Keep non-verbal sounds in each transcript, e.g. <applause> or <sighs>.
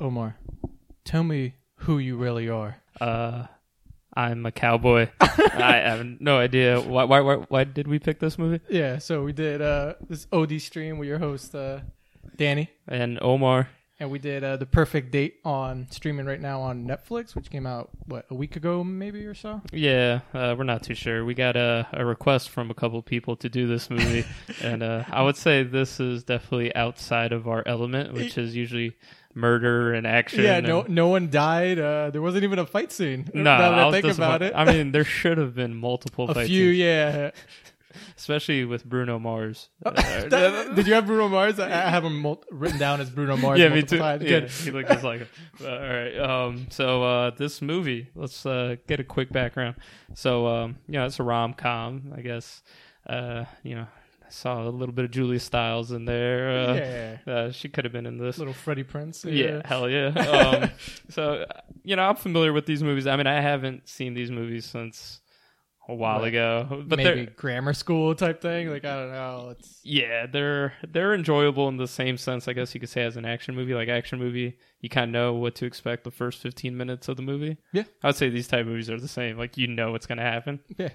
Omar, tell me who you really are. Uh, I'm a cowboy. <laughs> I have no idea why, why. Why why did we pick this movie? Yeah, so we did uh, this OD stream with your host uh, Danny, And Omar. and we did uh, the perfect date on streaming right now on Netflix, which came out what a week ago, maybe or so. Yeah, uh, we're not too sure. We got a, a request from a couple people to do this movie, <laughs> and uh, I would say this is definitely outside of our element, which is usually murder and action. Yeah, and- no, no one died. Uh, there wasn't even a fight scene. No, I I think about it, I mean, there should have been multiple <laughs> a fight few, scenes, yeah. <laughs> especially with Bruno Mars. Uh, <laughs> That- did you have Bruno Mars? I I have him mul- written down as Bruno Mars. yeah, me too. times. Yeah, Good. he looked just like him. All right. Um. So uh, this movie, let's uh, get a quick background. So um, you know, it's a rom com, I guess. Uh, you know, I saw a little bit of Julia Stiles in there. Uh, yeah, uh, she could have been in this. little Freddie Prinze. Yeah, hell yeah. Um, <laughs> so, you know, I'm familiar with these movies. I mean, I haven't seen these movies since a while Right. ago, but maybe grammar school type thing. Like I don't know. It's yeah, they're they're enjoyable in the same sense, I guess you could say, as an action movie. Like action movie, you kind of know what to expect the first 15 minutes of the movie. Yeah. I would say these type of movies are the same. Like you know what's gonna happen. yeah,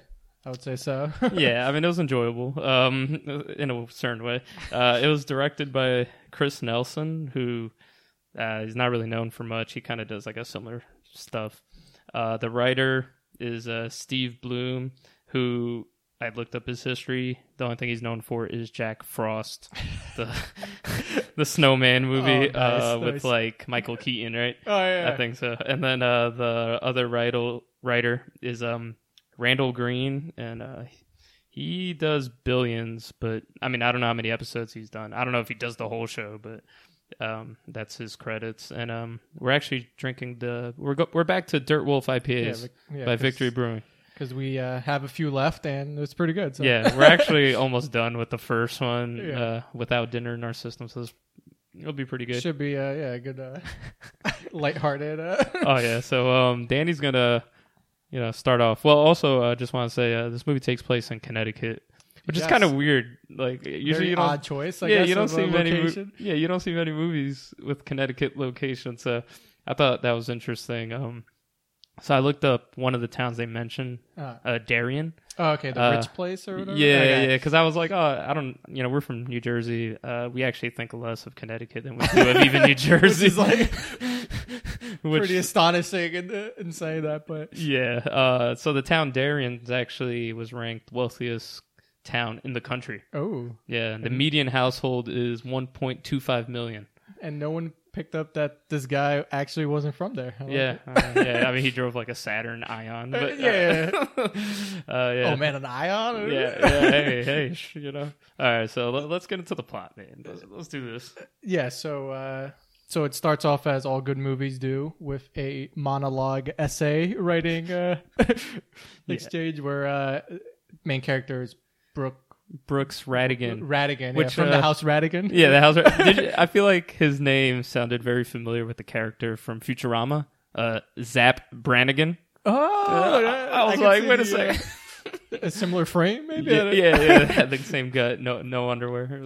I would say so. <laughs> yeah, I mean it was enjoyable, um, in a certain way. Uh, it was directed by Chris Nelson, who uh, he's not really known for much. He kind of does like a similar stuff. Uh, the writer is uh, Steve Bloom, who I looked up his history. The only thing he's known for is Jack Frost, the <laughs> the Snowman movie Oh, nice, uh, nice. with like Michael Keaton, right? oh yeah, I think so. And then uh, the other writer writer is um Randall Green, and uh, he does billions. But I mean, I don't know how many episodes he's done. I don't know if he does the whole show, but um, that's his credits. And um, we're actually drinking the we're go- we're back to Dirt Wolf IPAs by Victory Brewing. because we uh, have a few left and it's pretty good. So. Yeah, we're actually <laughs> almost done with the first one Yeah. uh, without dinner in our system, so this, it'll be pretty good. should be uh, yeah good uh, <laughs> lighthearted. Uh, oh yeah so um danny's gonna you know start off. Well also i uh, just want to say uh, this movie takes place in connecticut which is kind of weird. Like usually very you don't odd choice. I yeah guess, you don't a see many yeah you don't see many movies with connecticut locations so i thought that was interesting. Um so i looked up one of the towns they mentioned Uh, uh darien oh, okay, the Uh, rich place or whatever. yeah, Okay. yeah, because I was like, oh, I don't, you know, we're from New Jersey. Uh, we actually think less of Connecticut than we do of even New <laughs> Jersey. Which like <laughs> Which- pretty astonishing in, in saying that, but Yeah. Uh, so the town Darien actually was ranked wealthiest town in the country. oh, Yeah. The median household is 1.25 million. and no one picked up that this guy actually wasn't from there. I Yeah. uh, yeah. I mean, he drove like a Saturn Ion. But, uh, yeah. <laughs> uh, yeah. Oh man, an ion. Yeah, yeah, <laughs> hey, hey, you know. All right, so let, let's get into the plot, man. Let's, let's do this. Yeah, so uh so it starts off as all good movies do with a monologue essay writing uh <laughs> exchange where uh main character is Brooke Brooks Rattigan. Rattigan, Which, yeah, from uh, the House Rattigan. Yeah, the house. <laughs> Did you, I feel like his name sounded very familiar with the character from Futurama, uh, Zap Brannigan. Oh, Uh, yeah, I was can like, wait a uh, second. <laughs> a similar frame, maybe. Yeah, yeah, yeah. Had the <laughs> same gut, no, no underwear.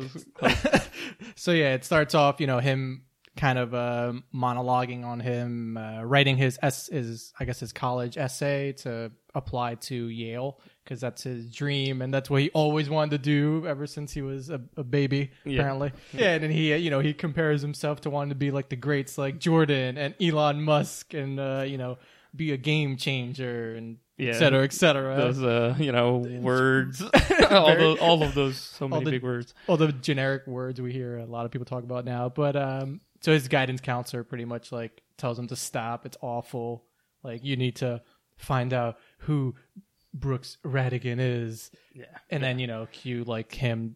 So yeah, it starts off, you know, him kind of uh, monologuing on him uh, writing his s his I guess his college essay to apply to Yale because that's his dream and that's what he always wanted to do ever since he was a, a baby Yeah. apparently. Yeah, and then he you know he compares himself to wanting to be like the greats like Jordan and Elon Musk and uh, you know be a game changer and Yeah. et cetera, et cetera. Those, uh, you know, <laughs> words. <laughs> all those, all of those, so many the- big words. all the generic words we hear a lot of people talk about now. But um, so his guidance counselor pretty much like tells him to stop. It's awful. Like you need to find out who Brooks Rattigan is, Yeah. and then you know cue like him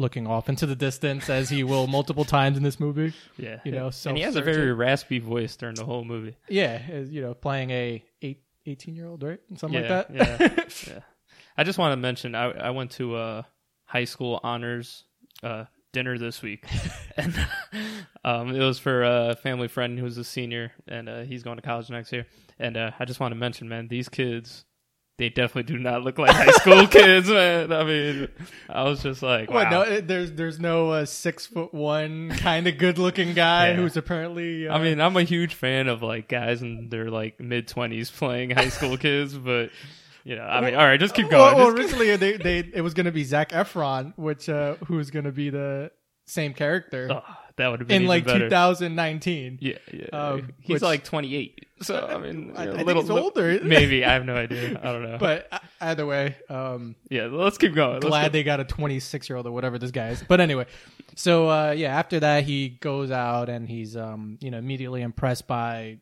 looking off into the distance as he will <laughs> multiple times in this movie. Yeah. You know, and he has a very raspy voice during the whole movie. Yeah, you know, playing a eight, 18 year old, right? Something yeah, like that. yeah, <laughs> yeah. I just want to mention I, I went to a high school honors uh, dinner this week, <laughs> and <laughs> um, it was for a family friend who's a senior, and uh, he's going to college next year. And uh, I just want to mention, man, these kids they definitely do not look like high school <laughs> kids, man. I mean, I was just like, wow. What? No, there's there's no uh, six foot one kind of good looking guy Yeah. who's apparently. Uh, I mean, I'm a huge fan of like guys in their like mid twenties playing high school kids, but you know, I mean, all right, just keep going. well, Just originally they, they it was going to be Zac Efron, which uh, who was going to be the same character Oh, that would have been in even like better. 2019. Yeah, yeah. Um, he's which- like 28, so I mean, I- you know, I think little, he's older. Maybe I have no idea. I don't know. But uh, either way, um, yeah, let's keep going. Let's glad go. they got a 26 year old or whatever this guy is. But anyway, so uh, yeah, after that he goes out and he's um, you know immediately impressed by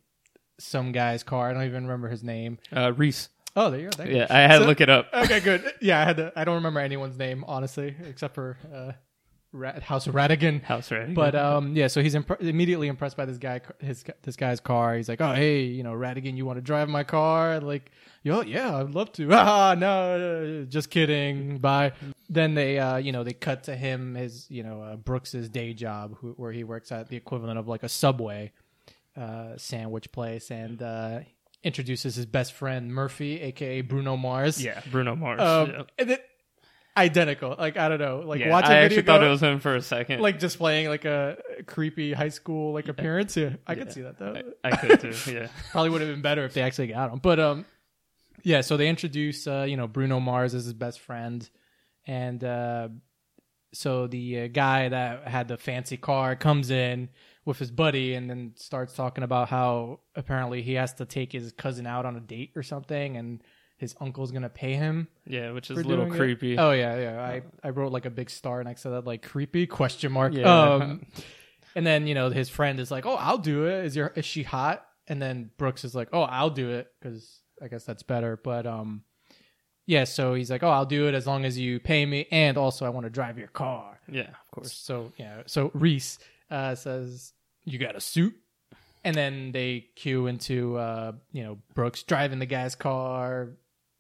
some guy's car. I don't even remember his name. uh, Reese. Oh, there you go. Yeah, I had So- to look it up. <laughs> Okay, good. Yeah, I had to. I don't remember anyone's name honestly, except for uh, Ra- House Rattigan. House ready. But um, yeah, so he's impre- immediately impressed by this guy, his this guy's car. He's like, "Oh, hey, you know, Rattigan, you want to drive my car?" Like, yo, yeah, I'd love to. <laughs> Ah, no, just kidding. Bye. Then they, uh, you know, they cut to him his, you know, uh, Brooks's day job, who, where he works at the equivalent of like a Subway uh, sandwich place, and uh, introduces his best friend Murphy, aka Bruno Mars. yeah, Bruno Mars. Um, yeah. and it, identical. Like I don't know. Like Yeah, watch a I video actually go- thought it was him for a second. like just playing like a creepy high school like appearance. Yeah, I could see that though. I, I could too. <laughs> Yeah, Probably would have been better if they actually got him. But um, yeah. So they introduce uh, you know Bruno Mars as his best friend, and uh, so the uh, guy that had the fancy car comes in with his buddy and then starts talking about how apparently he has to take his cousin out on a date or something and his uncle's gonna pay him yeah, which is a little doing it. creepy. Oh yeah, yeah. I, I wrote like a big star next to that, like creepy question mark. Yeah. Um, and then you know his friend is like, "Oh, I'll do it. Is your is she hot?" And then Brooks is like, "Oh, I'll do it because I guess that's better." But um, yeah. So he's like, "Oh, I'll do it as long as you pay me, and also I want to drive your car." yeah, of course. So yeah. So Reese uh, says, "You got a suit." And then they cue into uh, you know Brooks driving the guy's car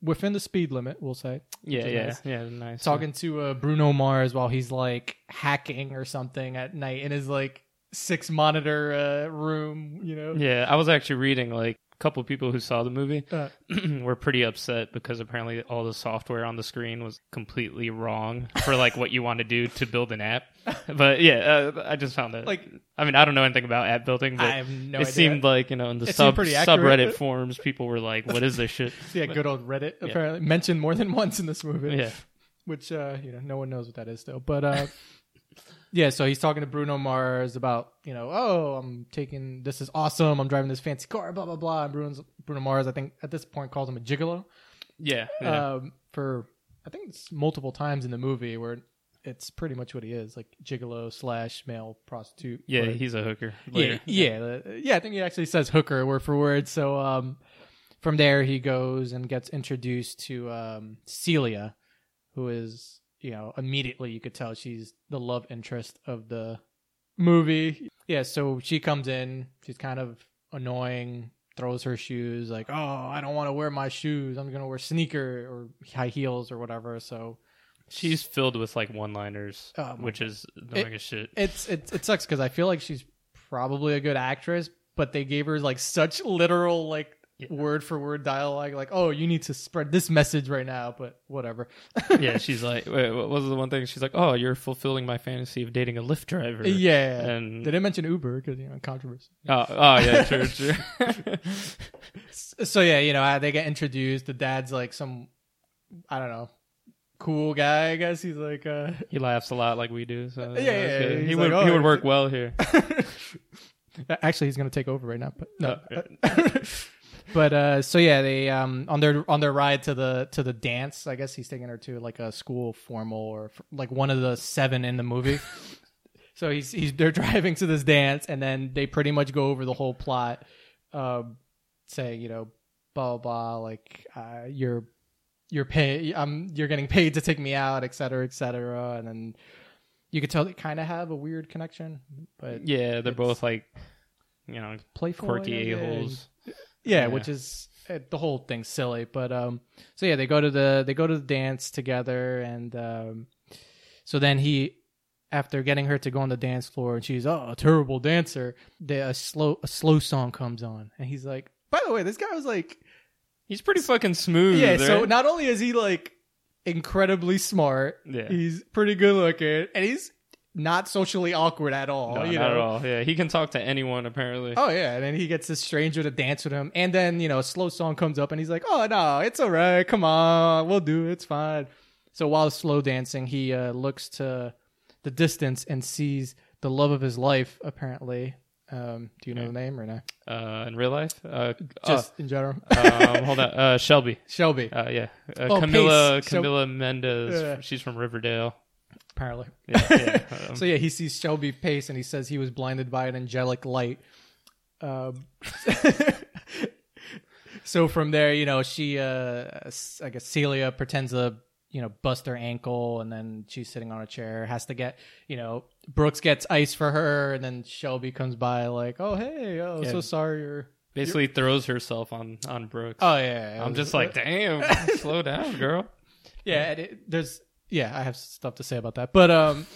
within the speed limit. We'll say Yeah, yeah, nice. yeah. Nice. talking to uh, Bruno Mars while he's like hacking or something at night in his like six monitor uh, room. You know, Yeah, I was actually reading like couple people who saw the movie Uh, <clears throat> were pretty upset because apparently all the software on the screen was completely wrong for like what you want to do to build an app. <laughs> But yeah, uh, I just found that Like- I mean, I don't know anything about app building, but I have no it idea. seemed like you know in the It sub subreddit forums, people were like, "What is this shit?" <laughs> yeah, good old Reddit apparently mentioned more than once in this movie. yeah, which uh, you know no one knows what that is still. But uh, <laughs> yeah, so he's talking to Bruno Mars about you know, oh, I'm taking this is awesome. I'm driving this fancy car, blah blah blah. And Bruno's, Bruno Mars, I think at this point calls him a gigolo. yeah, yeah. um, for I think it's multiple times in the movie where it's pretty much what he is, like gigolo slash male prostitute. yeah. Or- He's a hooker. yeah, later. yeah, the- yeah. I think he actually says hooker word for word. So um, from there he goes and gets introduced to um, Celia, who is you know immediately you could tell she's the love interest of the movie. Yeah, so she comes in. She's kind of annoying. Throws her shoes like, oh, I don't want to wear my shoes. I'm gonna wear sneaker or high heels or whatever. So She's filled with like one-liners, Oh, my which is annoying as shit. it's it, it sucks because I feel like she's probably a good actress, but they gave her like such literal like Yeah. word for word dialogue, like oh you need to spread this message right now, but whatever. <laughs> yeah, she's <laughs> like, wait, what was the one thing? She's like, "Oh, you're fulfilling my fantasy of dating a Lyft driver." yeah. and they didn't mention Uber because you know controversy. oh, oh yeah, <laughs> true, true. So yeah, you know uh, they get introduced. The dad's like some I don't know cool guy. I guess he's like uh he laughs a lot like we do. So Yeah, that's yeah, good. he's he like, would "Oh, he would work well here. Actually, he's gonna take over right now, but no. Oh, but uh, so yeah, they um on their on their ride to the to the dance. I guess he's taking her to like a school formal or f- like one of the seven in the movie. <laughs> so he's he's they're driving to this dance, and then they pretty much go over the whole plot, um, saying you know blah blah blah, like uh, you're you're pay um you're getting paid to take me out, et cetera, et cetera, and then. You could tell they kind of have a weird connection, but yeah, they're both like, you know, playful, quirky a holes. Yeah, Yeah. which is uh, the whole thing's silly but um so yeah they go to the they go to the dance together and um so then he after getting her to go on the dance floor and she's oh a terrible dancer the a slow a slow song comes on and he's like by the way this guy was like He's pretty fucking smooth. Yeah, so not only is he like incredibly smart, Yeah. he's pretty good looking, and he's not socially awkward at all. No, you not know? at all. Yeah, he can talk to anyone apparently. Oh yeah, and then he gets this stranger to dance with him, and then you know a slow song comes up, and he's like, "Oh no, it's all right. Come on, we'll do it. It's fine." So while slow dancing, he uh, looks to the distance and sees the love of his life. Apparently, um, do you know the name or not? Uh, in real life, uh, Just in general, uh, um, hold on, uh, <laughs> Shelby. Shelby. Uh, yeah, uh, Oh, Camilla Pace. Camila Mendes. Yeah. She's from Riverdale. Apparently. Yeah, yeah. <laughs> um, So yeah, he sees Shelby Pace, and he says he was blinded by an angelic light. Um, <laughs> so from there, you know, she, uh, I guess Celia pretends to, you know, bust her ankle, and then she's sitting on a chair, has to get, you know, Brooks gets ice for her, and then Shelby comes by like, oh hey, oh Yeah. so sorry, you're. basically throws herself on on Brooks. Oh yeah, it I'm just like, damn, <laughs> slow down, girl. yeah it, there's yeah i have stuff to say about that but um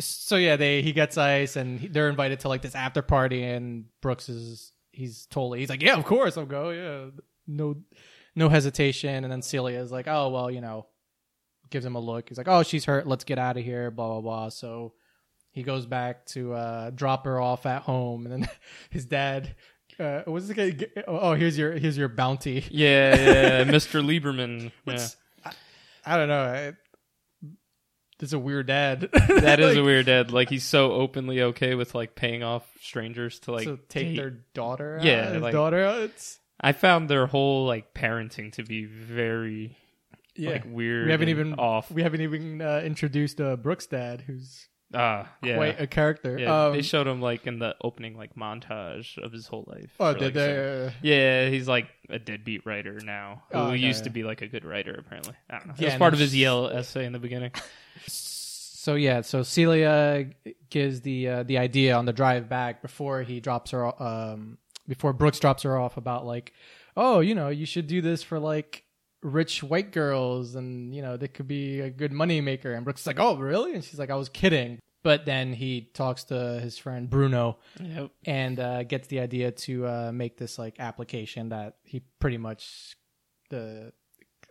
so yeah they he gets ice and he, they're invited to like this after party and brooks is he's totally he's like yeah of course i'll go yeah no no hesitation and then celia is like oh well you know gives him a look he's like oh she's hurt let's get out of here blah blah blah so he goes back to uh drop her off at home and then <laughs> his dad uh what's the guy oh here's your here's your bounty Yeah, yeah, <laughs> Mr. Lieberman. Yeah. What's- I don't know. I, it's a weird dad. <laughs> That is Like, a weird dad. Like he's so openly okay with like paying off strangers to like to take their daughter. Out, Yeah, like- daughter. Out. It's I found their whole like parenting to be very yeah. like weird. we haven't even off. We haven't even uh, introduced uh, Brooks' dad, who's Ah, yeah. quite a character. yeah, um, they showed him like in the opening like montage of his whole life. oh, for, did like, they? some- Yeah, he's like a deadbeat writer now. Who Oh, okay, used to be like a good writer apparently. I don't know. Yeah, it was and part of his Yale essay in the beginning. <laughs> so yeah, so Celia gives the uh, the idea on the drive back before he drops her. Um, before Brooks drops her off about like, oh, you know, you should do this for like rich white girls, and you know, that could be a good money maker. And Brooks is like, oh, really? And she's like, I was kidding. But then he talks to his friend Bruno Yep. and uh, gets the idea to uh, make this like application that he pretty much the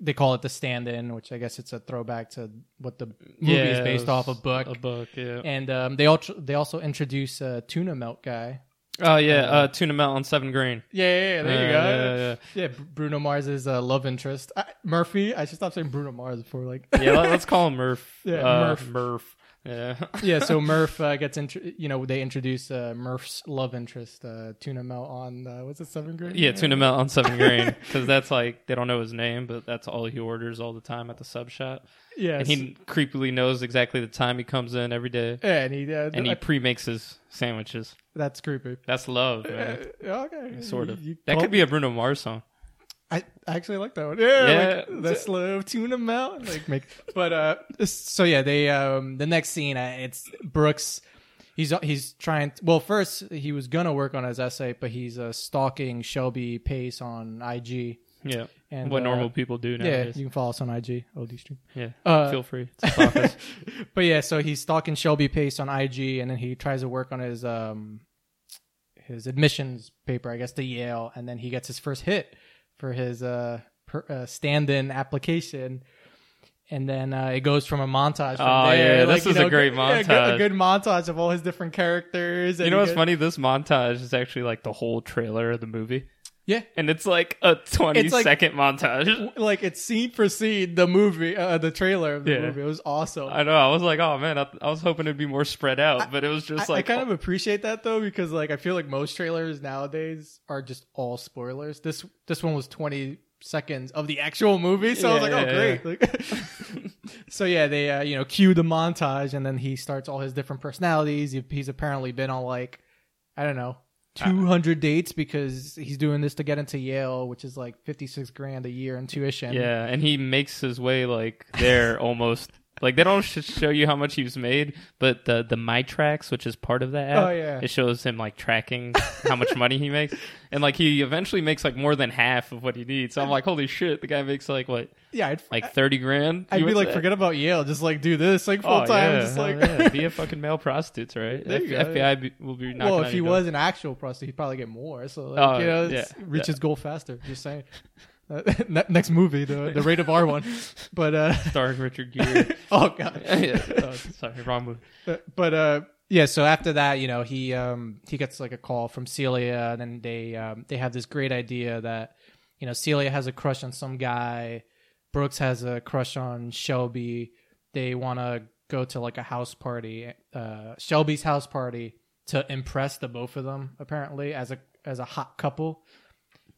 they call it the stand-in, which I guess it's a throwback to what the movie is based off a book. A book, yeah. And um, they also they also introduce a tuna melt guy. Oh yeah, uh, tuna melt on seven Green. Yeah, yeah, yeah there you go. yeah, yeah. Yeah, Br- Bruno Mars's uh, love interest. I, Murphy. I should stop saying Bruno Mars before like. Yeah, let, us call him Murph. <laughs> Yeah, uh, Murph. Murph. Yeah. yeah, so <laughs> Murph uh, gets intro. You know, they introduce uh, Murph's love interest, uh, tuna melt on uh, what's it, seven grade? Yeah, tuna melt on seven grain <laughs> because that's like they don't know his name, but that's all he orders all the time at the sub shop, Yeah, and he creepily knows exactly the time he comes in every day, yeah, and he, uh, and he pre-makes his sandwiches. that's creepy. That's love, man. Uh, okay, Sort of. You- you That could be a Bruno Mars song. I actually like that one. Yeah, Yeah. like the slow tuna melt. Like make, <laughs> but uh, so yeah, they um the next scene, uh, it's Brooks. He's he's trying. well, first he was gonna work on his essay, but he's uh, stalking Shelby Pace on IG. Yeah, And what uh, normal people do Yeah, nowadays. you can follow us on IG. OD stream. Yeah, Uh, feel free. It's <laughs> but yeah, so he's stalking Shelby Pace on IG, and then he tries to work on his um his admissions paper, I guess, to Yale, and then he gets his first hit for his uh, per, uh stand-in application. And then uh, it goes from a montage. From Oh, there, yeah, like, this is a great good- yeah, good- montage. a good montage of all his different characters. and you know what's funny? This montage is actually like the whole trailer of the movie, Yeah, and it's like a twenty second like- montage. like it's scene for scene the movie, uh, the trailer of the Yeah. movie. It was awesome. I know. I was like, oh man, I, I was hoping it'd be more spread out, but it was just I, like I kind of appreciate that though because like I feel like most trailers nowadays are just all spoilers. This this one was 20 seconds of the actual movie, so I was Yeah, like, oh yeah, great. Like, <laughs> so yeah, they uh, you know cue the montage and then he starts all his different personalities. He, he's apparently been on like I don't know. Uh, 200 dates because he's doing this to get into Yale, which is like 56 grand a year in tuition. Yeah, and he makes his way like there <laughs> almost. Like they don't sh- show you how much he's made, but the the My Tracks, which is part of that oh, app, Oh, yeah. it shows him like tracking how much money he makes, and like he eventually makes like more than half of what he needs. So I'm like, holy shit, the guy makes like what, Yeah, I'd, like thirty grand? I'd be like, say? forget about Yale, just like do this like oh, full Oh, time, yeah, just like yeah. be a <laughs> fucking male prostitute, right? There you F- go. FBI be, will be well, if he your door. was an actual prostitute, he'd probably get more. So, like, Oh, you know, yeah, it's- reach yeah. his goal faster. Just saying. Uh, <laughs> ne- next movie, the the rate of R one. <laughs> But uh, Starring Richard <laughs> Gere. oh god. yeah, oh, sorry, wrong movie. Uh, but uh yeah so after that you know he um he gets like a call from celia and then they um they have this great idea that you know celia has a crush on some guy brooks has a crush on shelby they want to go to like a house party uh shelby's house party to impress the both of them apparently as a as a hot couple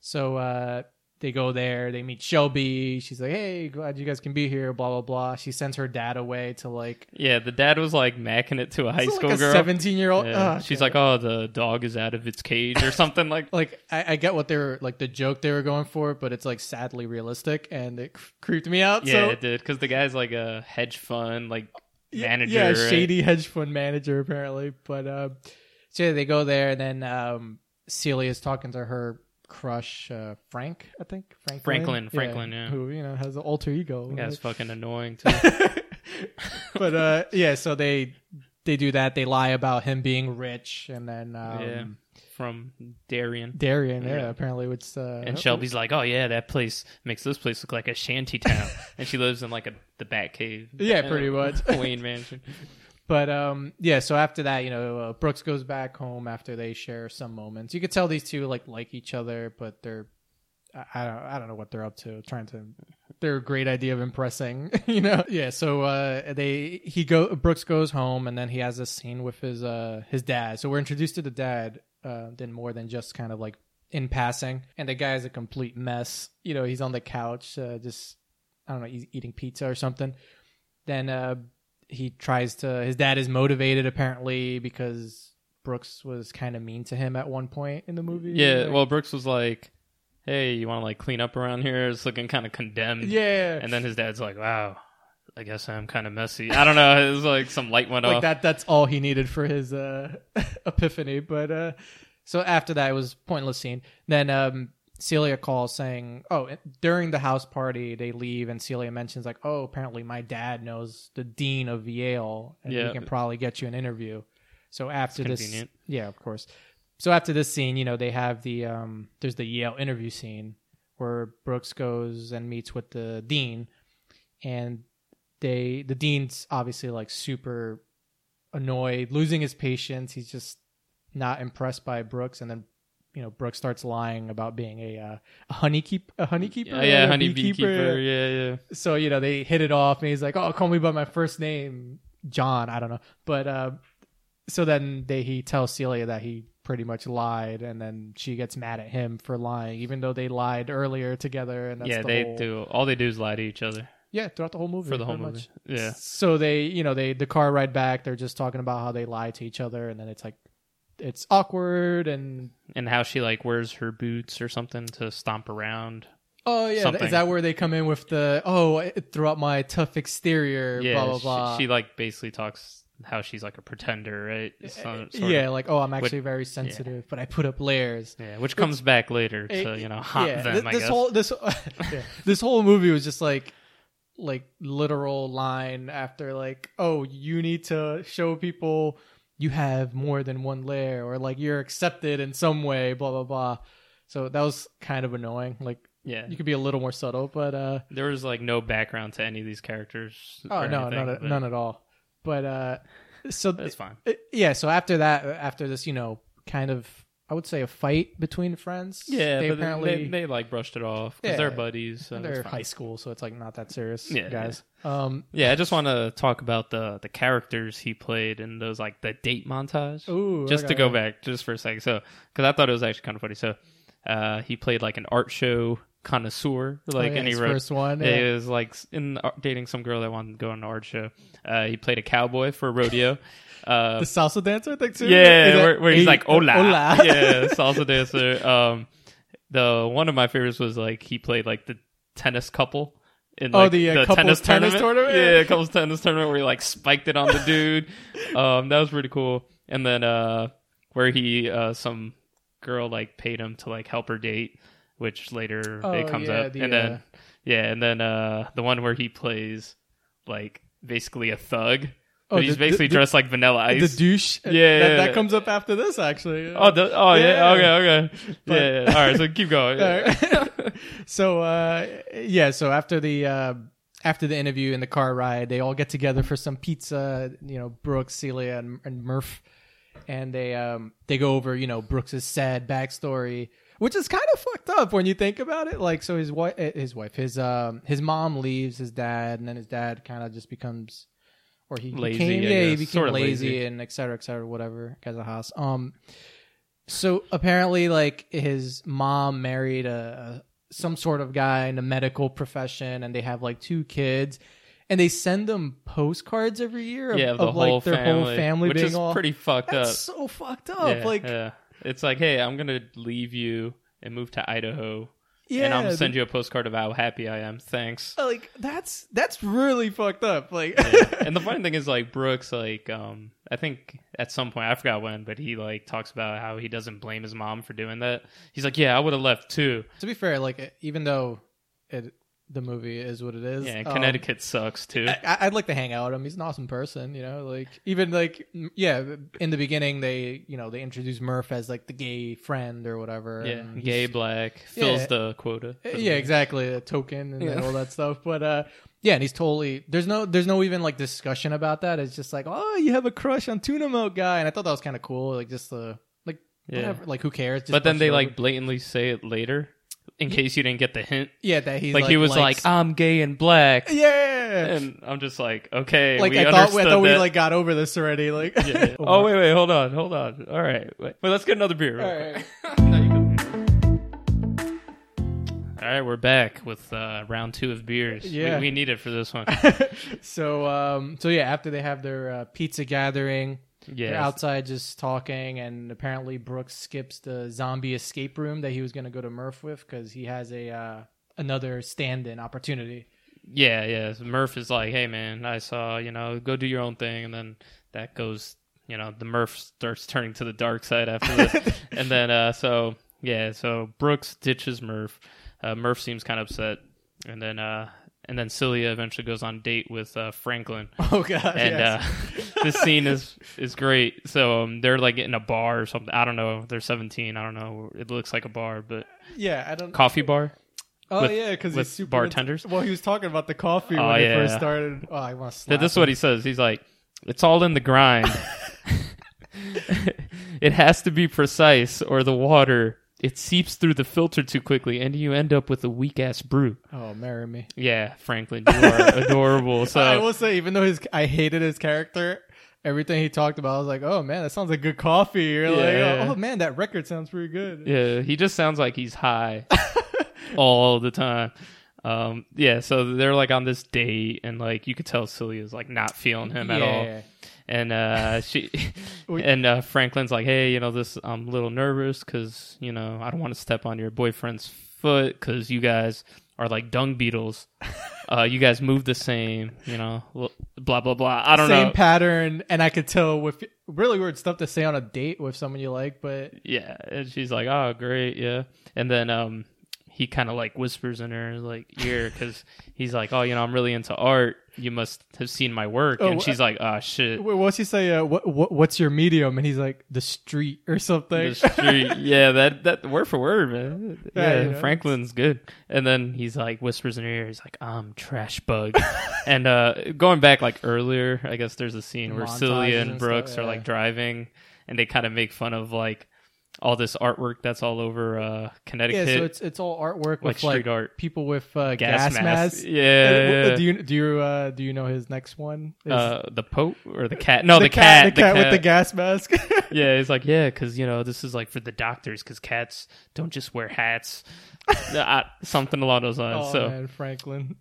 so uh they go there they meet shelby she's like hey glad you guys can be here blah blah blah she sends her dad away to like Yeah, the dad was like macking it to a high school like a girl. 17 year old. Yeah. She's like, "Oh, the dog is out of its cage" or something like. like I, I get what they were like the joke they were going for, but it's like sadly realistic, and it cr- creeped me out. Yeah, so, it did because the guy's like a hedge fund like manager. yeah, right? shady hedge fund manager apparently. But uh, so yeah, they go there, and then um, Celia's talking to her crush uh, Frank, I think Franklin, Franklin, Franklin, yeah. who you know has an alter ego. Guy's right? fucking annoying too. <laughs> but uh, yeah, so they they do that. They lie about him being rich, and then um, yeah, from Darien. Darian, yeah, Yeah. apparently it's uh, And Shelby's like, "Oh yeah, that place makes this place look like a shanty town," <laughs> and she lives in like a the Bat Cave. Yeah, pretty <laughs> much. Wayne Mansion. But um, yeah. So after that, you know, uh, Brooks goes back home after they share some moments. You could tell these two like like each other, but they're I, I don't I don't know what they're up to. Trying to their great idea of impressing, <laughs> you know. Yeah. So uh, they he go Brooks goes home and then he has a scene with his uh his dad. So we're introduced to the dad uh then more than just kind of like in passing. And the guy is a complete mess. You know, he's on the couch, uh, just I don't know, he's eating pizza or something. Then uh he tries to his dad is motivated apparently because Brooks was kind of mean to him at one point in the movie. Yeah, Like- well, Brooks was like, "Hey, you want to like clean up around here? It's looking kind of condemned." yeah, And then his dad's like, "Wow, I guess I'm kind of messy." I don't know. <laughs> It was like some light went off. like off. that that's all he needed for his uh <laughs> epiphany but uh so after that it was pointless scene then um Celia calls saying, "Oh, during the house party, they leave, and Celia mentions like, oh, apparently my dad knows the dean of Yale, and Yeah. he can probably get you an interview." So after this, yeah, of course. So after this scene, you know, they have the um, there's the Yale interview scene where Brooks goes and meets with the dean, and they the dean's obviously like super annoyed, losing his patience. He's just not impressed by Brooks, and then you know Brooks starts lying about being a uh, a honey keep a honey keeper, yeah, yeah, honey beekeeper. Yeah, yeah. So you know they hit it off, and he's like, "Oh, call me by my first name, John." I don't know, but uh, so then they he tells Celia that he pretty much lied, and then she gets mad at him for lying, even though they lied earlier together. And that's yeah, the they whole- do. All they do is lie to each other Yeah, throughout the whole movie for the whole movie. much. Yeah, So they, you know, they the car ride back. They're just talking about how they lie to each other, and then it's like it's awkward and and how she like wears her boots or something to stomp around. oh yeah, Something. is that where they come in with the oh throughout my tough exterior, Yeah, blah blah she- blah. She, like basically talks how she's like a pretender, right? So- sort of. yeah, like oh, I'm actually very sensitive, but I put up layers. yeah, which comes back later to Eh, you know haunt yeah, them. th- I this guess. whole this <laughs> yeah, this whole movie was just like like literal line after like oh you need to show people you have more than one layer or like you're accepted in some way blah blah blah so that was kind of annoying like yeah, you could be a little more subtle but uh there was like no background to any of these characters. oh no anything, none, at- but none at all but uh so That's fine. Yeah so after that after this you know kind of i would say a fight between friends Yeah, they but apparently they, they like brushed it off because Yeah. they're buddies. So they're fine. high school so it's like not that serious Yeah, guys um Yeah, I just want to talk about the the characters he played in those like the date montage. ooh just to okay. go back just for a second, so because I thought it was actually kind of funny. So uh, he played like an art show connoisseur, Oh, like, yeah, and he his wrote. first one He yeah. was like in uh, dating some girl that wanted to go on an art show. Uh, he played a cowboy for a rodeo. <laughs> Uh, the salsa dancer I think too yeah, where, where he's like hola, hola. <laughs> yeah, <laughs> salsa dancer. Um, the one of my favorites was like he played like the tennis couple. In, Oh, the, uh, couples tennis tournament? Yeah, couples tennis tournament where he like spiked it on the dude. <laughs> um, that was pretty cool. And then uh, where he uh, some girl like paid him to like help her date, which later Oh, it comes yeah, up. the, and then uh, yeah, and then uh, the one where he plays like basically a thug. Oh, he's the- basically the- dressed like Vanilla Ice. the douche Yeah, that, yeah, that comes up after this actually Oh, the, oh yeah. Yeah. Okay, okay. <laughs> But- yeah, yeah. All right, so keep going. <laughs> Right. <laughs> so uh, yeah, so after the uh, after the interview and the car ride, they all get together for some pizza. You know, Brooks, Celia, and, and Murph, and they um they go over you know Brooks's sad backstory, which is kind of fucked up when you think about it. Like, so his wife, his wife, his um his mom leaves his dad, and then his dad kind of just becomes. Or he Lazy, became, yeah, he became Sorta lazy, lazy. and et cetera, et cetera, whatever. Guy's a house. Um, so apparently, like his mom married a, a some sort of guy in the medical profession, and they have like two kids, and they send them postcards every year of, yeah, of, the like whole their family, whole family which being is all pretty fucked That's up. so fucked up. yeah, like, yeah. it's like, hey, I'm gonna leave you and move to Idaho, yeah, and I'm gonna send you a postcard of how happy I am. Thanks. like that's that's really fucked up. Like, <laughs> and the funny thing is, like Brooks, like um, I think at some point I forgot when, but he like talks about how he doesn't blame his mom for doing that. He's like, yeah, I would have left too. to be fair, like even though it the movie is what it is, Yeah, and um, Connecticut sucks too. I, I'd like to hang out with him. He's an awesome person, you know. Like even like yeah, in the beginning they you know they introduce Murph as like the gay friend or whatever. yeah, and gay black fills Yeah. the quota. for the Yeah, movie. exactly. A token and Yeah. all that stuff. But uh, yeah, and he's totally there's no there's no even like discussion about that. It's just like oh you have a crush on Tuna Milk guy, and I thought that was kind of cool. Like just the like Yeah. whatever. Like who cares? Just But then they it over. like blatantly say it later, in case you didn't get the hint. yeah that he's Like, he was likes- like, "I'm gay and black," yeah. and I'm just like, "Okay, like we I thought, I thought we that. like got over this already. Like, Yeah. <laughs> oh wait, wait, hold on, hold on. All right, wait, wait let's get another beer. All right. <laughs> No, you can- All right, we're back with uh, round two of beers. We- Yeah. we, need it for this one. <laughs> so um so yeah after they have their uh, pizza gathering they're Yeah, outside just talking and apparently brooks skips the zombie escape room that he was going to go to murph with because he has a uh another stand-in opportunity yeah, yeah. So Murph is like, "Hey, man, I saw you know, go do your own thing," and then that goes, you know, the Murph starts turning to the dark side after this, <laughs> and then uh, so yeah, so Brooks ditches Murph. Uh, Murph seems kind of upset, and then uh, and then Celia eventually goes on a date with uh, Franklin. <laughs> oh god and yes. uh, <laughs> this scene is is great. So um, they're like in a bar or something. I don't know. They're seventeen. I don't know. It looks like a bar, but yeah i don't coffee bar. oh with- yeah because he's super bartenders? into- well he was talking about the coffee Oh, when yeah. he first started oh i slap This is what he says. He's like, "It's all in the grind. <laughs> it has to be precise, or the water." It seeps through the filter too quickly, and you end up with a weak ass brew. oh marry me Yeah, Franklin, you are <laughs> adorable. So I will say, even though his, I hated his character. Everything he talked about, I was like, "Oh man, that sounds like good coffee." You're like, Yeah. "Oh man, that record sounds pretty good." Yeah, he just sounds like he's high <laughs> all the time. Um, yeah, so they're like on this date, and like you could tell Celia's like not feeling him at all. And uh, she <laughs> and uh, Franklin's like, hey, you know, this I'm a little nervous because you know I don't want to step on your boyfriend's foot because you guys are like dung beetles. <laughs> uh, you guys move the same, you know, blah blah blah. I don't Same know. Same pattern, and I could tell with really weird stuff to say on a date with someone you like, but Yeah, and she's like, "Oh, great, yeah." And then um, he kind of like whispers in her like ear because he's like, "Oh, you know, I'm really into art. You must have seen my work." Oh, and she's like, "Oh shit." wait, what's he say? Uh, what, what what's your medium? And he's like the street or something. The street, <laughs> yeah, that that word for word, man. Yeah, Yeah, you know. Franklin's good. And then he's like whispers in her ear. He's like, "I'm trash bug." <laughs> and uh, going back like earlier, I guess there's a scene where Montages Celia and and Brooks stuff, are like driving, and they kind of make fun of like all this artwork that's all over uh, yeah, Connecticut, so it's it's all artwork like with street like art. people with uh, gas, gas, mask. masks. Yeah. Uh, Do you do you uh, do you know his next one? Is- uh, the Pope or the cat? No, the, cat. the cat with the gas mask. <laughs> Yeah, he's like, yeah, because you know this is like for the doctors, because cats don't just wear hats, <laughs> Uh, something along those lines. oh so man, Franklin,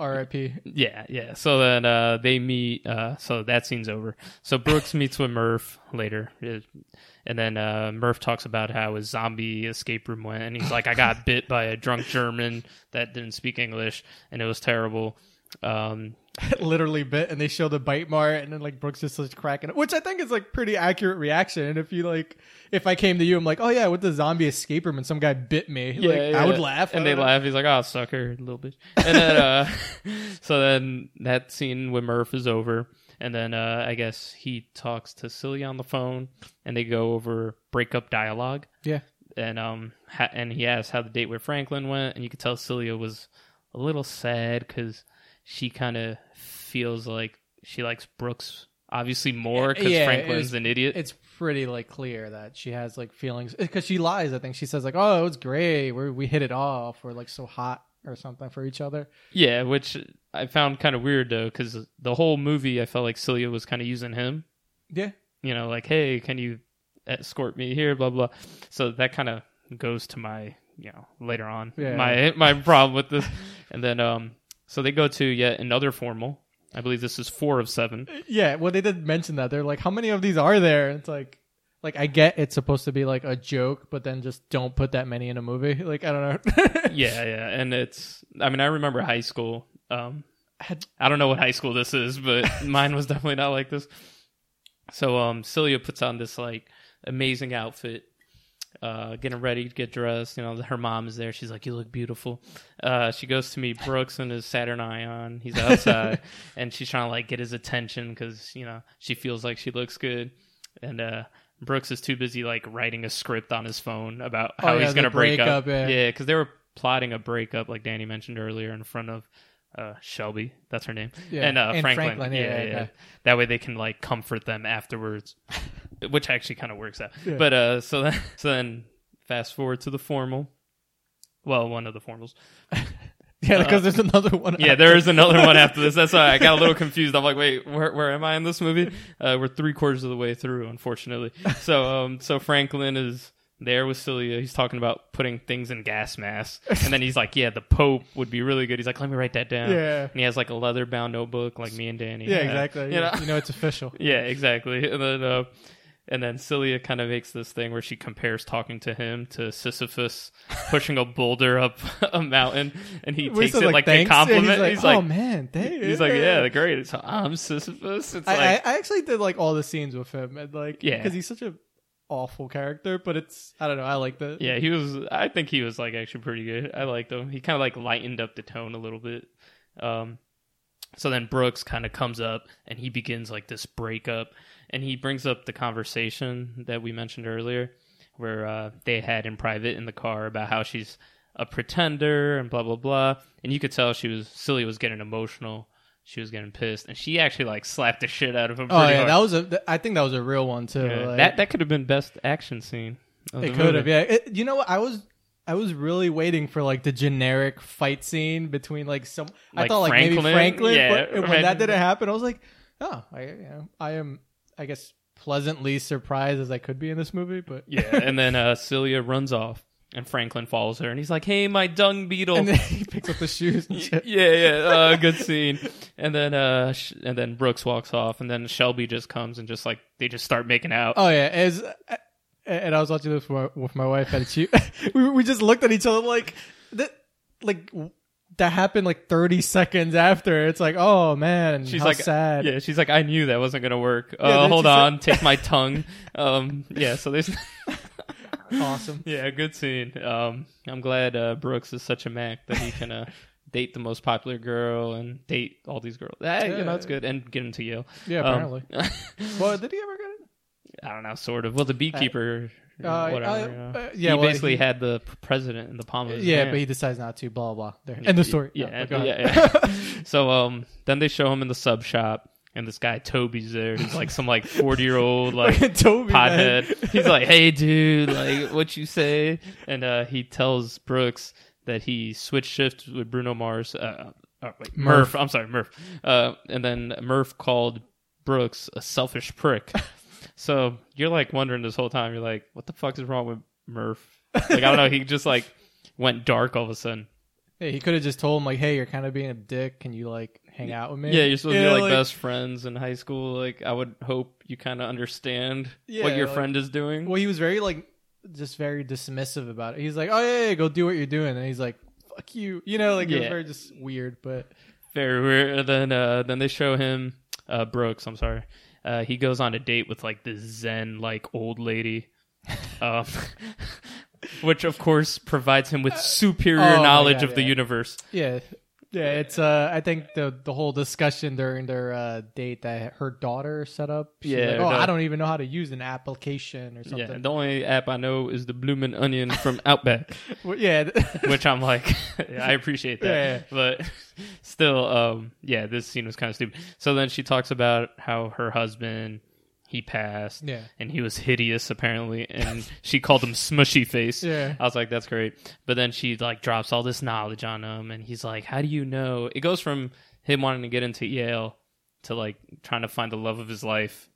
R.I.P. yeah, yeah. So then uh, they meet. Uh, so that scene's over. So Brooks meets with Murph later, and then uh, Murph talks about how his zombie escape room went, and he's like, I got bit by a drunk German that didn't speak English, and it was terrible. Um, <laughs> literally bit and they show the bite mark and then like Brooks just starts cracking it, which I think is like pretty accurate reaction. And if you like, if I came to you, I'm like, oh yeah, with the zombie escape room and some guy bit me, <laughs> like, I would laugh. and they know. laugh. He's like, "Oh, sucker, little bitch." And then, uh, <laughs> so then that scene with Murph is over, and then uh, I guess he talks to Celia on the phone, and they go over breakup dialogue. Yeah. and um ha- and he asks how the date with Franklin went, and you could tell Celia was a little sad because she kind of feels like she likes Brooks obviously more because Yeah, Franklin's was- an idiot. It's pretty like clear that she has like feelings because she lies. I think she says like, "Oh, it was great. We we hit it off. We're like so hot or something for each other." Yeah, which I found kind of weird though, because the whole movie I felt like Celia was kind of using him. Yeah, You know, like, hey, can you escort me here? Blah blah. So that kind of goes to my, you know, later on Yeah. my my problem with this. And then um, so they go to yet another formal. I believe this is four of seven. yeah. Well, they did mention that. They're like, "How many of these are there?" It's like. Like I get it's supposed to be like a joke, but then just don't put that many in a movie. <laughs> Like I don't know. <laughs> yeah, yeah, and it's. I mean, I remember high school. Um, I don't know what high school this is, but <laughs> mine was definitely not like this. So, um, Celia puts on this like amazing outfit, uh, getting ready to get dressed. You know, her mom is there. She's like, "You look beautiful." Uh, she goes to meet Brooks and his Saturn Ion. He's outside, <laughs> and she's trying to like get his attention because you know she feels like she looks good, and uh. Brooks is too busy like writing a script on his phone about Oh, how yeah, he's gonna break up. breakup, yeah. because they were plotting a breakup, like Danny mentioned earlier, in front of uh, Shelby. That's her name, Yeah, and, uh, and Franklin. Franklin, yeah, yeah, yeah, yeah, yeah. That way they can like comfort them afterwards, which actually kind of works out. Yeah. But uh, so then, <laughs> so then, fast forward to the formal. Well, one of the formals. <laughs> yeah, because there's another one. Yeah, there is another one after this. That's why I got a little <laughs> confused. I'm like, wait, where, where am I in this movie? Uh, we're three quarters of the way through, unfortunately. So, um, so Franklin is there with Celia. He's talking about putting things in gas masks, and then he's like, yeah, the Pope would be really good. He's like, let me write that down. Yeah. And he has like a leather bound notebook, like me and Danny. Yeah, had. exactly. You You know? know, it's official. Yeah, exactly. And then, uh, and then Celia kind of makes this thing where she compares talking to him to Sisyphus pushing a boulder up <laughs> a mountain, and he takes it like, a "Thanks," and compliment. He's like, He's "Oh man, thank he's like, yeah, great. It's, I'm Sisyphus. It's I, like, I, I actually did like all the scenes with him, and like, Yeah. because he's such a awful character, but it's I don't know, I like the yeah, he was. I think he was like actually pretty good. I liked him. He kind of like lightened up the tone a little bit. Um, so then Brooks kind of comes up and he begins like this breakup, and he brings up the conversation that we mentioned earlier, where uh, they had in private in the car about how she's a pretender and blah blah blah. And you could tell she was Celia was getting emotional. She was getting pissed, and she actually like slapped the shit out of him. Oh yeah, hard. that was a. th- I think that was a real one too. Yeah, like- that that could have been best action scene. it could have. Yeah, it, you know what? I was. I was really waiting for like the generic fight scene between like some. I thought like maybe Franklin? Franklin, Yeah, but when imagine that didn't happen, I was like, oh, I, you know, I am, I guess, pleasantly surprised as I could be in this movie. But Yeah, and then uh, Celia runs off, and Franklin follows her, and he's like, "Hey, my dung beetle." and then <laughs> he picks up the shoes and shit. yeah, yeah, uh, good scene. And then, uh, sh- and then Brooks walks off, and then Shelby just comes and just like they just start making out. Oh yeah, as and I was watching this with my, with my wife, and she <laughs> we we just looked at each other like that, like that happened like thirty seconds after. It's like, oh man, she's like, sad. Yeah, she's like, I knew that wasn't gonna work. Uh, hold said- on, take my tongue. <laughs> Um, yeah, so there's, <laughs> awesome. yeah, good scene. Um, I'm glad uh, Brooks is such a mac that he can uh, <laughs> date the most popular girl and date all these girls. Ah, you know, it's good and get into Yale. Yeah, Um, apparently. well, did he ever get it? I don't know, sort of. Well, the beekeeper, Uh, whatever. uh, you know. uh, yeah, he well, basically he- had the p- president in the palm of his Yeah, hand. but he decides not to. Blah blah. blah. There. End the story. Yeah, No, and- but go yeah, ahead. yeah. <laughs> so um, then they show him in the sub shop, and this guy Toby's there. He's like some like forty year old like <laughs> Toby, man. pothead. He's like, "Hey, <laughs> dude, like, what you say?" And uh, he tells Brooks that he switched shifts with Bruno Mars. Uh, uh, wait, Murph. Murph. I'm sorry, Murph. Uh, and then Murph called Brooks a selfish prick. So you're like wondering this whole time. You're like, "What the fuck is wrong with Murph?" Like, I don't know. He just like went dark all of a sudden. Hey, he could have just told him like, "Hey, you're kind of being a dick. Can you like hang out with me?" Yeah, you're supposed to Yeah, be like, best friends in high school. Like, I would hope you kind of understand Yeah, what your like- friend is doing. Well, he was very like, just very dismissive about it. He's like, "Oh yeah, yeah, go do what you're doing," and he's like, "Fuck you," you know, like it was Yeah. very just weird. But Very weird. And then, uh, then they show him uh, Brooks. I'm sorry. Uh, he goes on a date with like this Zen like old lady, <laughs> um, <laughs> which of course provides him with superior oh knowledge God, of the universe. yeah, Yeah, it's uh I think the the whole discussion during their uh date that her daughter set up. she's Yeah, like, oh, I don't even know how to use an application or something. Yeah, the only app I know is the Bloomin' Onion from <laughs> Outback, Well, yeah. <laughs> which I'm like, <laughs> I appreciate that, Yeah. but still, um, yeah, this scene was kind of stupid. So then she talks about how her husband he passed, Yeah. and he was hideous apparently, and <laughs> she called him Smushy Face. Yeah. I was like, that's great. But then she like drops all this knowledge on him, and he's like, how do you know? It goes from him wanting to get into Yale to like trying to find the love of his life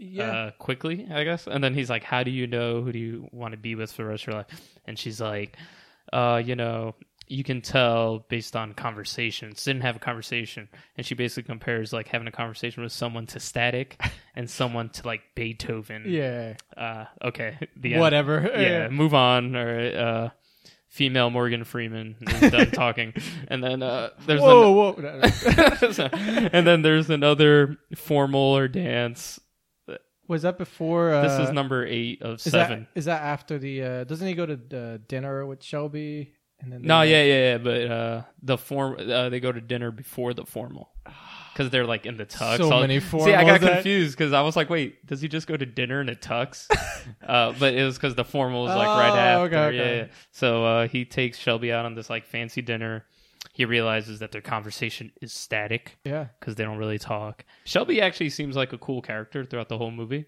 yeah. uh, quickly, I guess. And then he's like, "How do you know who do you want to be with for the rest of your life?" And she's like, "Uh, you know, you can tell based on conversations. Didn't have a conversation." And she basically compares like having a conversation with someone to Static <laughs> and someone to like Beethoven. yeah. Uh, okay. The end. Whatever. <laughs> Yeah. Move on. Or uh, female Morgan Freeman is done <laughs> talking, and then uh, there's an- Whoa, whoa. and then there's another formal or dance. Was that before? Uh, This is number eight of is seven. That, is that after the? Uh, doesn't he go to uh, dinner with Shelby? And then they- No, yeah, yeah, yeah. But uh, the form uh, they go to dinner before the formal <sighs> because they're like in the tux. So I was- many <laughs> See, I got that- confused because I was like, wait, does he just go to dinner in a tux? <laughs> uh, but it was because the formal was like right Oh, after. okay, okay. Yeah, yeah. So uh, he takes Shelby out on this like fancy dinner. He realizes that their conversation is static Yeah. because they don't really talk. Shelby actually seems like a cool character throughout the whole movie,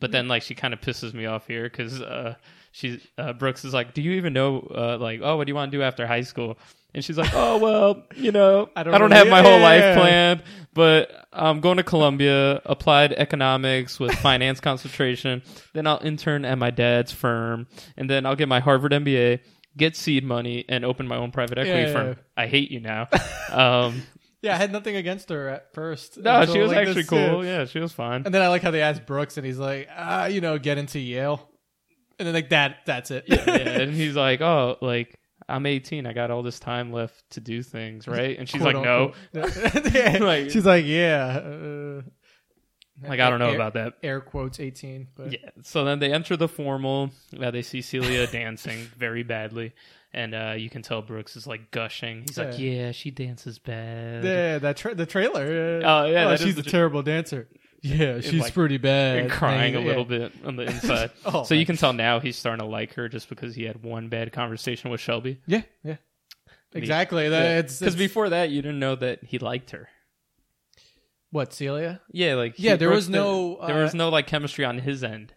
but then like she kind of pisses me off here because uh, she's uh, Brooks is like, "Do you even know uh, like oh what do you want to do after high school?" And she's like, "Oh well, you know, I don't, I don't have my whole life yeah. planned, but I'm going to Columbia, applied economics with <laughs> finance concentration. Then I'll intern at my dad's firm, and then I'll get my Harvard MBA." Get seed money and open my own private equity Yeah, yeah, firm. I hate you now. <laughs> Um, Yeah, I had nothing against her at first. no, she was like, actually cool. uh, Yeah, she was fine. And then I like how they asked Brooks, and he's like, ah, you know, get into Yale. And then like that, that's it. yeah, and he's like, "Oh, like I'm 18. I got all this time left to do things, right?" And she's Quote, like, "No, <laughs> Like- She's like, yeah. Uh, like I don't know air, about that." air quotes eighteen, but Yeah. So then they enter the formal. Uh, they see Celia <laughs> dancing very badly, and uh, you can tell Brooks is like gushing. He's like, Yeah. "Yeah, she dances bad." yeah, that tra- the trailer. Yeah. Oh, yeah, is she's a tra- terrible dancer. Yeah, she's like, pretty bad. And crying a little bit on the inside. <laughs> Oh, so you can tell now he's starting to like her just because he had one bad conversation with Shelby. Yeah, yeah, exactly. Because before that, you didn't know that he liked her. what Celia? Yeah, like Yeah, there was no, did- there was uh, no like chemistry on his end.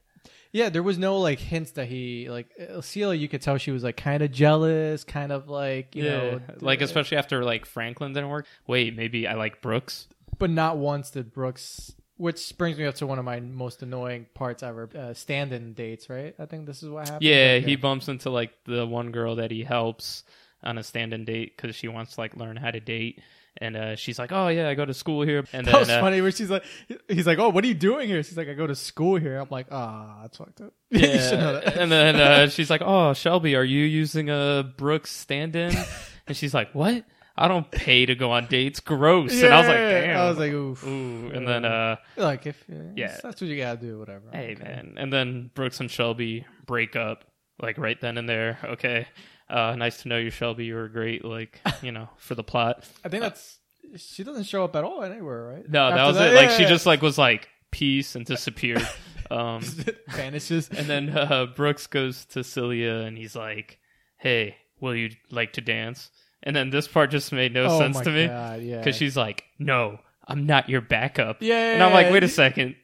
Yeah, there was no like hints that he like uh, Celia. You could tell she was like kind of jealous, kind of like you yeah, know, like uh, especially after like Franklin didn't work. Wait, maybe I like Brooks. but not once did Brooks. Which brings me up to one of my most annoying parts ever: uh, stand-in dates. Right? I think this is what happened. Yeah, Okay. he bumps into like the one girl that he helps on a stand-in date because she wants to like learn how to date, and uh, she's like, "Oh yeah, I go to school here." And then That was uh, funny where she's like, he's like, "Oh, what are you doing here?" She's like, "I go to school here." I'm like, "Ah, that's fucked up." <laughs> you know yeah, that. and then uh, she's like, "Oh, Shelby, are you using a Brooks stand-in?" <laughs> and she's like, "What? I don't pay to go on dates. Gross." and I was like, "Damn." I was like, "Oof." "Ooh." And then uh, like if Yeah. that's what you gotta do, whatever. Hey Okay. man, and then Brooks and Shelby break up like right then and there. Okay, uh, nice to know you, Shelby. You were great, like <laughs> you know, for the plot. I think that's she doesn't show up at all anywhere, right? No, that After was it. Like yeah, she yeah. just like was like peace and disappeared. <laughs> um, <laughs> vanishes. and then uh, Brooks goes to Celia and he's like, "Hey, will you like to dance?" And then this part just made no oh sense to me God, yeah. because she's like, "No, I'm not your backup." yeah, And I'm like, "Wait a second,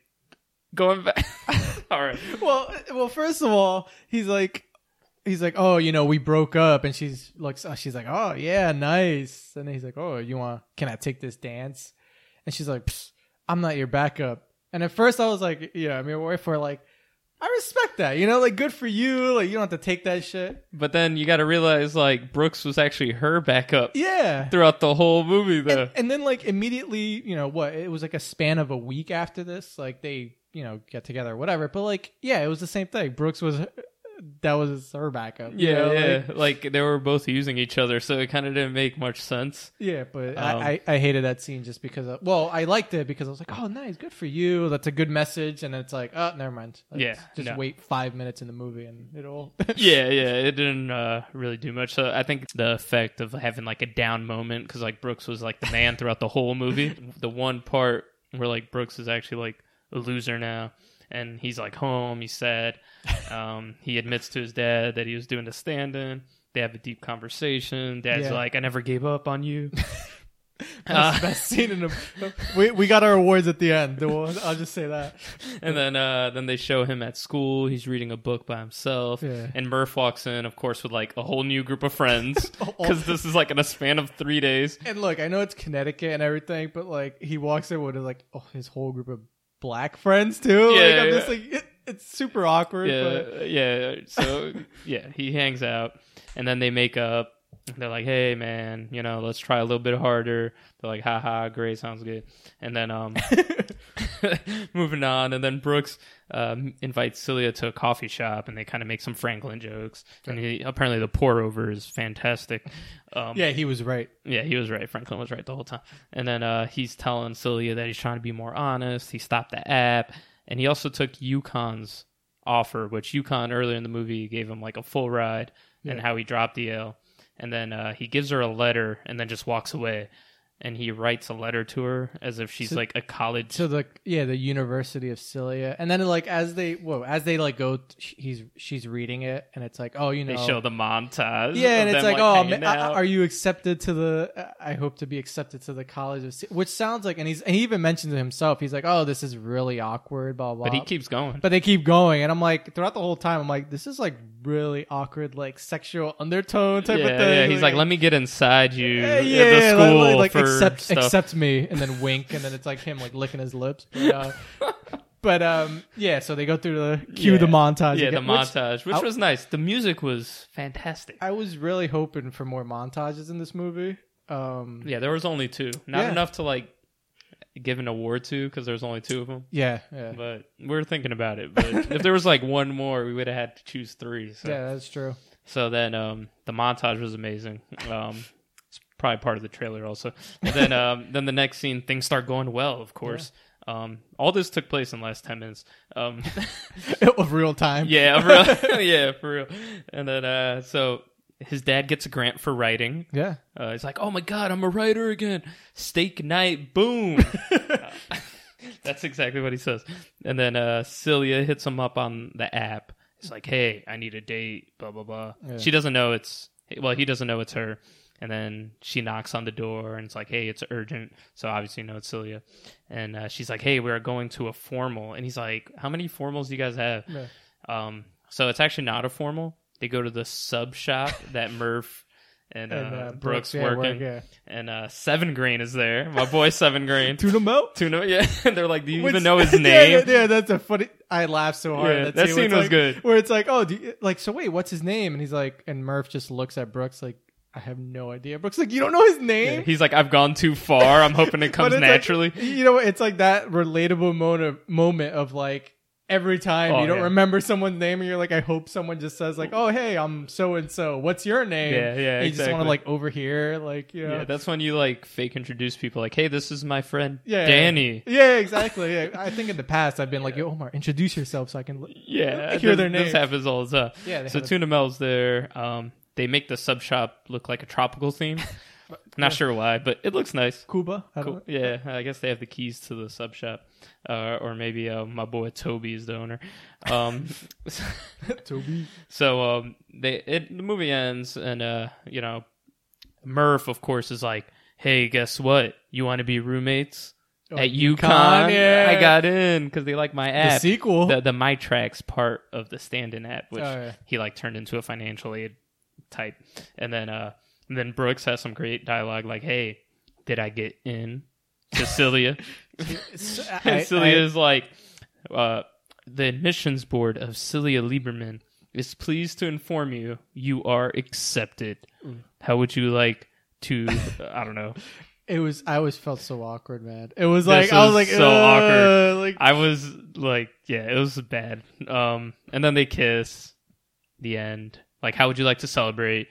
going back." <laughs> All right. well, well, first of all, he's like, he's like, oh, you know, we broke up, and she's looks, uh, she's like, oh yeah, nice, and then he's like, oh, you want? Can I take this dance? And she's like, I'm not your backup. And at first, I was like, yeah, I mean, wife for like, I respect that, you know, like good for you, like you don't have to take that shit. But then you got to realize like Brooks was actually her backup Yeah. throughout the whole movie though. And, and then like immediately, you know, what it was like a span of a week after this, like they, you know, get together or whatever. But like, yeah, it was the same thing. Brooks was that was her backup. Yeah, know, yeah. like- Like, they were both using each other, so it kind of didn't make much sense. yeah. But Um, I, I I hated that scene just because. Of, well, I liked it because I was like, oh, nice, good for you. That's a good message. And it's like, oh, never mind. Yeah, just no. wait five minutes in the movie and it'll. <laughs> yeah, yeah, it didn't uh, really do much. So I think the effect of having like a down moment because like Brooks was like the man throughout the whole movie. <laughs> The one part where like Brooks is actually like a loser now, and he's like home, he's sad. <laughs> Um, he admits to his dad that he was doing the stand-in. They have a deep conversation. Dad's Yeah. like, "I never gave up on you." <laughs> That's the best <laughs> scene in the. We we got our awards at the end. I'll just say that. and then uh, then they show him at school. He's reading a book by himself, Yeah. and Murph walks in, of course, with like a whole new group of friends because this is like in a span of three days. And look, I know it's Connecticut and everything, but like he walks in with like oh, his whole group of black friends too. like, Yeah, I'm yeah. just like it, it's super awkward. Yeah, yeah. So <laughs> yeah, he hangs out, and then they make up. They're like, "Hey, man, you know, let's try a little bit harder." They're like, "Ha ha, great, sounds good." And then um, <laughs> <laughs> moving on, and then Brooks um, invites Celia to a coffee shop, and they kind of make some Franklin jokes. And he, apparently, the pour over is fantastic. Um, yeah, he was right. Yeah, he was right. Franklin was right the whole time. And then uh, he's telling Celia that he's trying to be more honest. He stopped the app, and he also took UConn's offer, which UConn earlier in the movie gave him like a full ride, and how he dropped the L. And then uh, he gives her a letter, and then just walks away. And he writes a letter to her as if she's So- like a college. to the yeah the University of Celia, and then like as they whoa as they like go, he's she's reading it, and it's like oh you know they show the montage. yeah, and it's them, like, oh, hanging ma- out. are you accepted to the? I hope to be accepted to the College of, Ci- which sounds like, and he's and he even mentions it himself. He's like, oh, this is really awkward, blah blah. but he keeps going. but they keep going, and I'm like, throughout the whole time, I'm like, this is like really awkward, like sexual undertone type yeah, of thing. yeah. He's like, let me get inside you Yeah, yeah, the school like, like, for accept stuff. accept me, and then wink, and then it's like him like licking his lips. But, uh, but um, yeah, so they go through the cue Yeah. the montage. Yeah, the again, which montage, which I- was nice. The music was fantastic. I was really hoping for more montages in this movie. Um, Yeah, there was only two. Not Yeah. enough to like give an award to because there's only two of them. yeah, yeah, But we are thinking about it. But if there was like one more, we would have had to choose three. So, yeah. That's true. so then um, the montage was amazing. Um, probably part of the trailer also. And then <laughs> um, then the next scene, things start going well. Of course. Um, all this took place in the last ten minutes. Um, <laughs> of real time. yeah, for real. <laughs> yeah, for real. And then uh, so his dad gets a grant for writing. yeah. Uh, he's like, "Oh my god, I'm a writer again." Steak night, boom. Uh, that's exactly what he says. And then uh, Celia hits him up on the app. It's like, "Hey, I need a date." Blah blah blah. Yeah. She doesn't know it's well. He doesn't know it's her. And then she knocks on the door and it's like, "Hey, it's urgent." So obviously, you know it's Celia. And uh, she's like, "Hey, we're going to a formal." And he's like, "How many formals do you guys have?" Yeah. Um, so it's actually not a formal. They go to the sub shop that <laughs> Murph and, uh, And, uh, Brooks, yeah, working, work, yeah. and uh, Seven Grain is there. My boy Seven Grain. <laughs> Tuna melt. Tuna, yeah. And <laughs> they're like, "Do you Which- even know his name?" Yeah, yeah, that's a funny. I laughed so hard. Yeah, at that where scene it's was like- good. Where it's like, oh, do you, like, so wait, what's his name? And he's like, and Murph just looks at Brooks like, I have no idea. Brooks like, you don't know his name. He's like, "I've gone too far. I'm hoping it <laughs> comes it's like- naturally." you know, it's like that relatable moment moment of like every time Oh, you don't yeah. remember someone's name and you're like, I hope someone just says like, oh hey, I'm so and so. What's your name? Yeah, yeah, And you just want to like overhear, like you know. Yeah, that's when you like fake introduce people. Like, "Hey, this is my friend Yeah. Danny." Yeah, exactly. Yeah. I think in the past I've been like, <laughs> Yo, Omar, introduce yourself so I can. Li-. Yeah, Hear this, their This names. happens all the time. Yeah, So Tuna Mel's there. Um, they make the sub shop look like a tropical theme. <laughs> Not sure why, but it looks nice. Cuba. I Cool. Yeah, I guess they have the keys to the sub shop, uh, or maybe uh, my boy Toby is the owner. Um, <laughs> Toby. so um, they it, the movie ends, and uh, you know, Murph, of course, is like, "Hey, guess what? You want to be roommates Oh, at UConn, UConn? yeah. I got in because they like my The app." sequel. the the My Tracks part of the stand-in app, which Oh, yeah. he like turned into a financial aid type, and then uh, and then Brooks has some great dialogue like, "Hey, did I get in?" To Celia, It's- <laughs> <laughs> I- and Celia I- is like, uh, "The admissions board of Celia Lieberman is pleased to inform you you are accepted. Mm. How would you like to? I don't know. <laughs> It was. I always felt so awkward, man. It was This like I was was like so awkward. Like I was like, yeah, it was bad. Um, and then they kiss. the end. Like, how would you like to celebrate?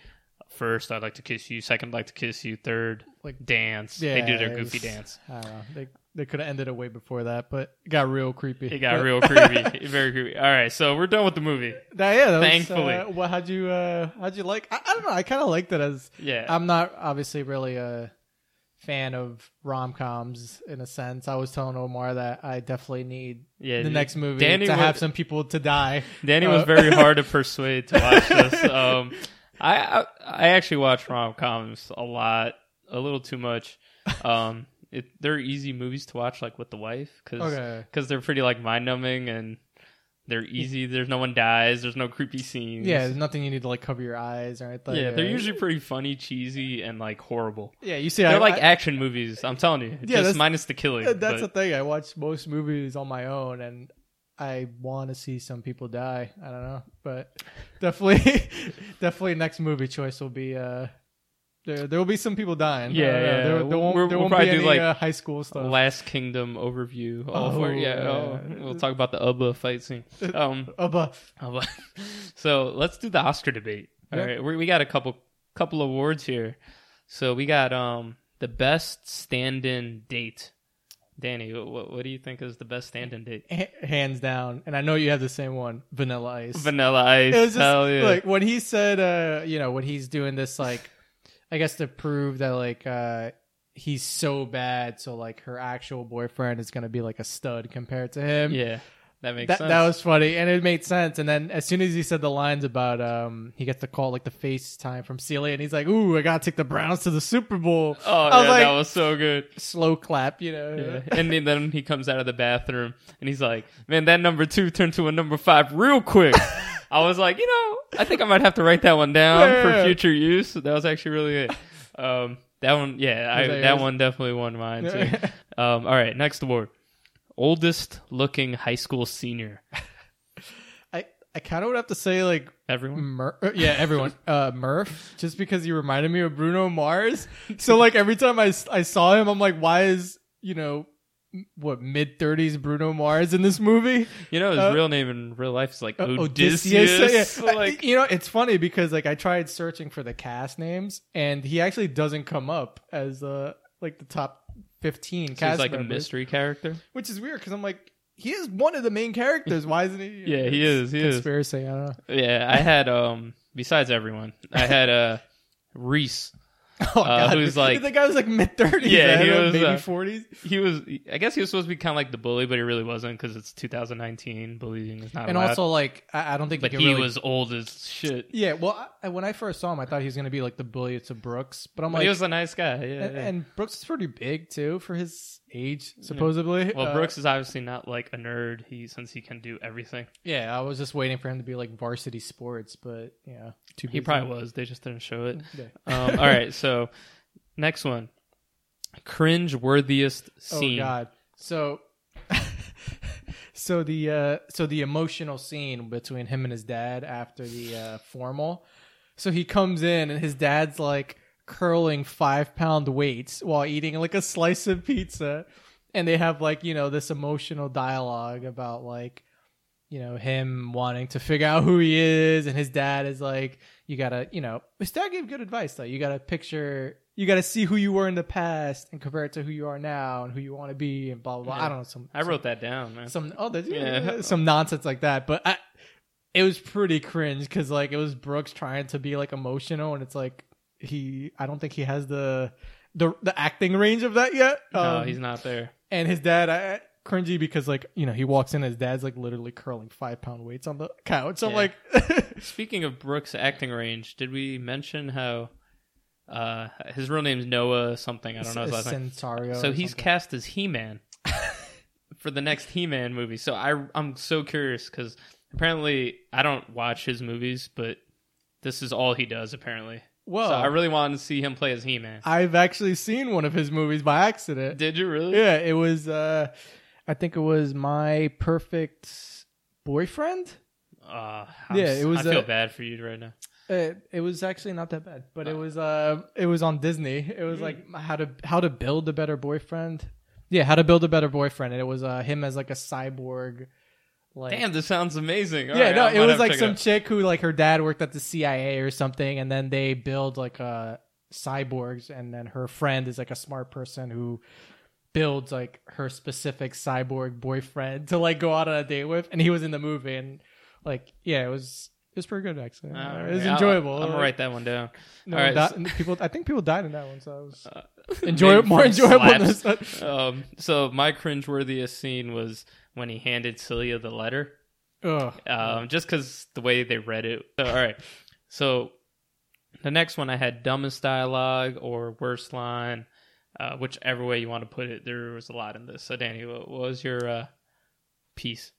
First, I'd like to kiss you. Second, I'd like to kiss you. Third, Like, dance. yeah, they do their goofy was- dance. I don't know. They they could have ended it way before that, but it got real creepy. It got But- real creepy, <laughs> very creepy. All right, so we're done with the movie. That- yeah, that was, Thankfully. uh, what how'd you uh, how'd you like? I, I don't know. I kind of liked it as Yeah, I'm not obviously really a fan of rom coms in a sense. I was telling Omar that I definitely need yeah. the next movie Danny to was- have some people to die. Danny was Uh, very <laughs> hard to persuade to watch this. Um, I, I I actually watch rom coms a lot, a little too much. Um, it, they're easy movies to watch, like with the wife, because Okay. they're pretty like mind numbing and they're easy. There's no one dies. There's no creepy scenes. Yeah, there's nothing you need to like cover your eyes or anything. yeah. They're usually pretty funny, cheesy, and like horrible. yeah. You see, They're I, like I- action movies. I'm telling you, Yeah, just minus the killing. that's the thing. I watch most movies on my own, and I want to see some people die. I don't know, but definitely, <laughs> definitely next movie choice will be. uh there, there will be some people dying. Yeah, I yeah. There, there won't, We're- there we'll won't be any like, uh, high school stuff. Last Kingdom overview. All Oh, for yeah. yeah. Oh, we'll talk about the Ubba fight scene. <laughs> Um, Oh, but Ubba. <laughs> so let's do the Oscar debate. All Yeah. right, we we got a couple couple awards here. So we got um the best stand-in date. Danny, what what do you think is the best stand-in date? hands down, and I know you have the same one, Vanilla Ice. Vanilla Ice. it was just hell yeah. like when he said, uh, you know, when he's doing this, like, I guess to prove that, like, uh, he's so bad, so like her actual boyfriend is gonna be like a stud compared to him. yeah, that makes That, sense. that was funny, and it made sense. And then as soon as he said the lines about um, he gets the call like the FaceTime from Celia, and he's like, "Ooh, I gotta take the Browns to the Super Bowl." oh I was yeah, like, that was so good. slow clap, you know. Yeah. and then- then he comes out of the bathroom and he's like, "Man, that number two turned to a number five real quick." <laughs> I was like, you know, I think I might have to write that one down Yeah. for future use. That was actually really good. Um, that one, yeah, I, that that one definitely won mine too. <laughs> Um, all right, next award, oldest looking high school senior. I I kind of would have to say like Everyone. Mur- uh, yeah, everyone. <laughs> Uh, Murph, just because you reminded me of Bruno Mars. So like every time I, I saw him, I'm like, why is you know what mid thirties Bruno Mars in this movie? You know his Uh, real name in real life is like Uh, Odysseus. Yeah. <laughs> Like, you know, it's funny because like I tried searching for the cast names, and he actually doesn't come up as uh like the top fifteen so cast he's like a mystery character. which is weird because I'm like. He is one of the main characters. Why isn't he? <laughs> Yeah, he is, he is. Conspiracy. I don't know. Yeah, I had um besides everyone, I had uh Reese. <laughs> Oh, Uh, God. who's like- the guy was like mid thirties. Yeah, he was, maybe uh, forties. He was, I guess he was supposed to be kind of like the bully, but he really wasn't because it's 2019. Bullying is not and allowed. also like I, I don't think but he really, was old as shit. yeah well I, when i first saw him i thought he was going to be like the bully to brooks but i'm But like he was a nice guy. Yeah, and, yeah. and brooks is pretty big too for his age supposedly well, Uh, Brooks is obviously not like a nerd. He since he can do everything. yeah i was just waiting for him to be like varsity sports but yeah too He busy. probably was. They just didn't show it. Yeah. Um, all right, so next one, cringe worthiest scene. oh god so <laughs> so the uh so the emotional scene between him and his dad after the uh formal so he comes in and his dad's like curling five pound weights while eating like a slice of pizza and they have like you know this emotional dialogue about like you know him wanting to figure out who he is and his dad is like you gotta you know his dad gave good advice though you gotta picture you gotta see who you were in the past and compare it to who you are now and who you want to be and blah blah blah Yeah. i don't know some I wrote that down, man. some oh you? Yeah. some nonsense like that but I, it was pretty cringe because like it was brooks trying to be like emotional and it's like he i don't think he has the the, the acting range of that yet no, Um, he's not there. and his dad I, cringy because like you know he walks in his dad's like literally curling five pound weights on the couch so i'm like <laughs> Speaking of Brooks' acting range, did we mention how uh, his real name's Noah something? I don't know his last name. So he's something. cast as He-Man <laughs> for the next He-Man movie. So I I'm so curious because apparently I don't watch his movies, but this is all he does apparently. Well so I really wanted to see him play as He-Man. i've actually seen one of his movies by accident Did you really? Yeah, it was. uh I think it was my perfect boyfriend. Uh, I'm Yeah, it was, I feel uh, bad for you right now. It, it was actually not that bad, but it was. uh It was on Disney. It was like how to how to build a better boyfriend. Yeah, how to build a better boyfriend, and it was uh him as like a cyborg, Like, Damn, this sounds amazing. All yeah, right, no, I it was like some out. chick who like her dad worked at the CIA or something, and then they build like a cyborgs, and then her friend is like a smart person who builds like her specific cyborg boyfriend <laughs> to like go out on a date with, and he was in the movie, and like yeah, it was it was pretty good actually. All it right, was I'll- enjoyable. I'm gonna Like, write that one down. no, all right, di- so- people, I think people died in that one, so it was <laughs> Uh, enjoy more <laughs> enjoyable than this. Um, so my cringeworthiest scene was when he handed Celia the letter. Ugh. um, just because the way they read it. So, all right. So the next one I had dumbest dialogue or worst line, uh, whichever way you want to put it. There was a lot in this. So Danny, what, what was your uh, piece?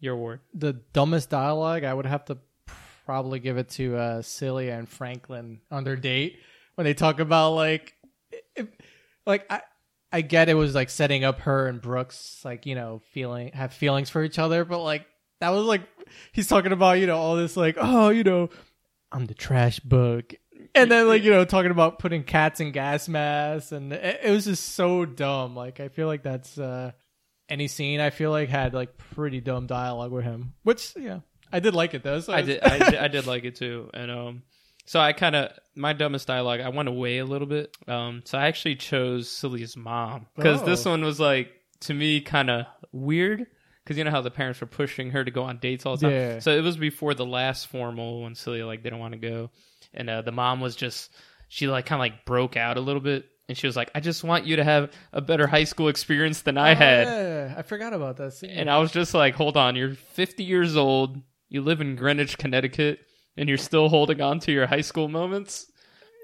Your word? the dumbest dialogue, I would have to probably give it to uh, Celia and Franklin on their date when they talk about like, if, like I, I get it was like setting up her and Brooks, like you know, feeling have feelings for each other, but like that was like he's talking about you know all this like oh you know I'm the trash bug. And then, like you know, talking about putting cats in gas masks, and it, it was just so dumb. Like, I feel like that's uh, any scene I feel like had like pretty dumb dialogue with him, which yeah, I did like it though. So I did, I <laughs> did. I did like it too. And um, so I kind of my dumbest dialogue. I went away a little bit. Um, so I actually chose Celia's mom because this Oh. one was like to me kind of weird. Because you know how the parents were pushing her to go on dates all the time. Yeah. So it was before the last formal when Celia like didn't want to go, and uh, the mom was just she like kind of like broke out a little bit, and she was like, "I just want you to have a better high school experience than I Oh, had." yeah, I forgot about that scene. And I was just like, hold on, you're 50 years old, you live in Greenwich, Connecticut, and you're still holding on to your high school moments.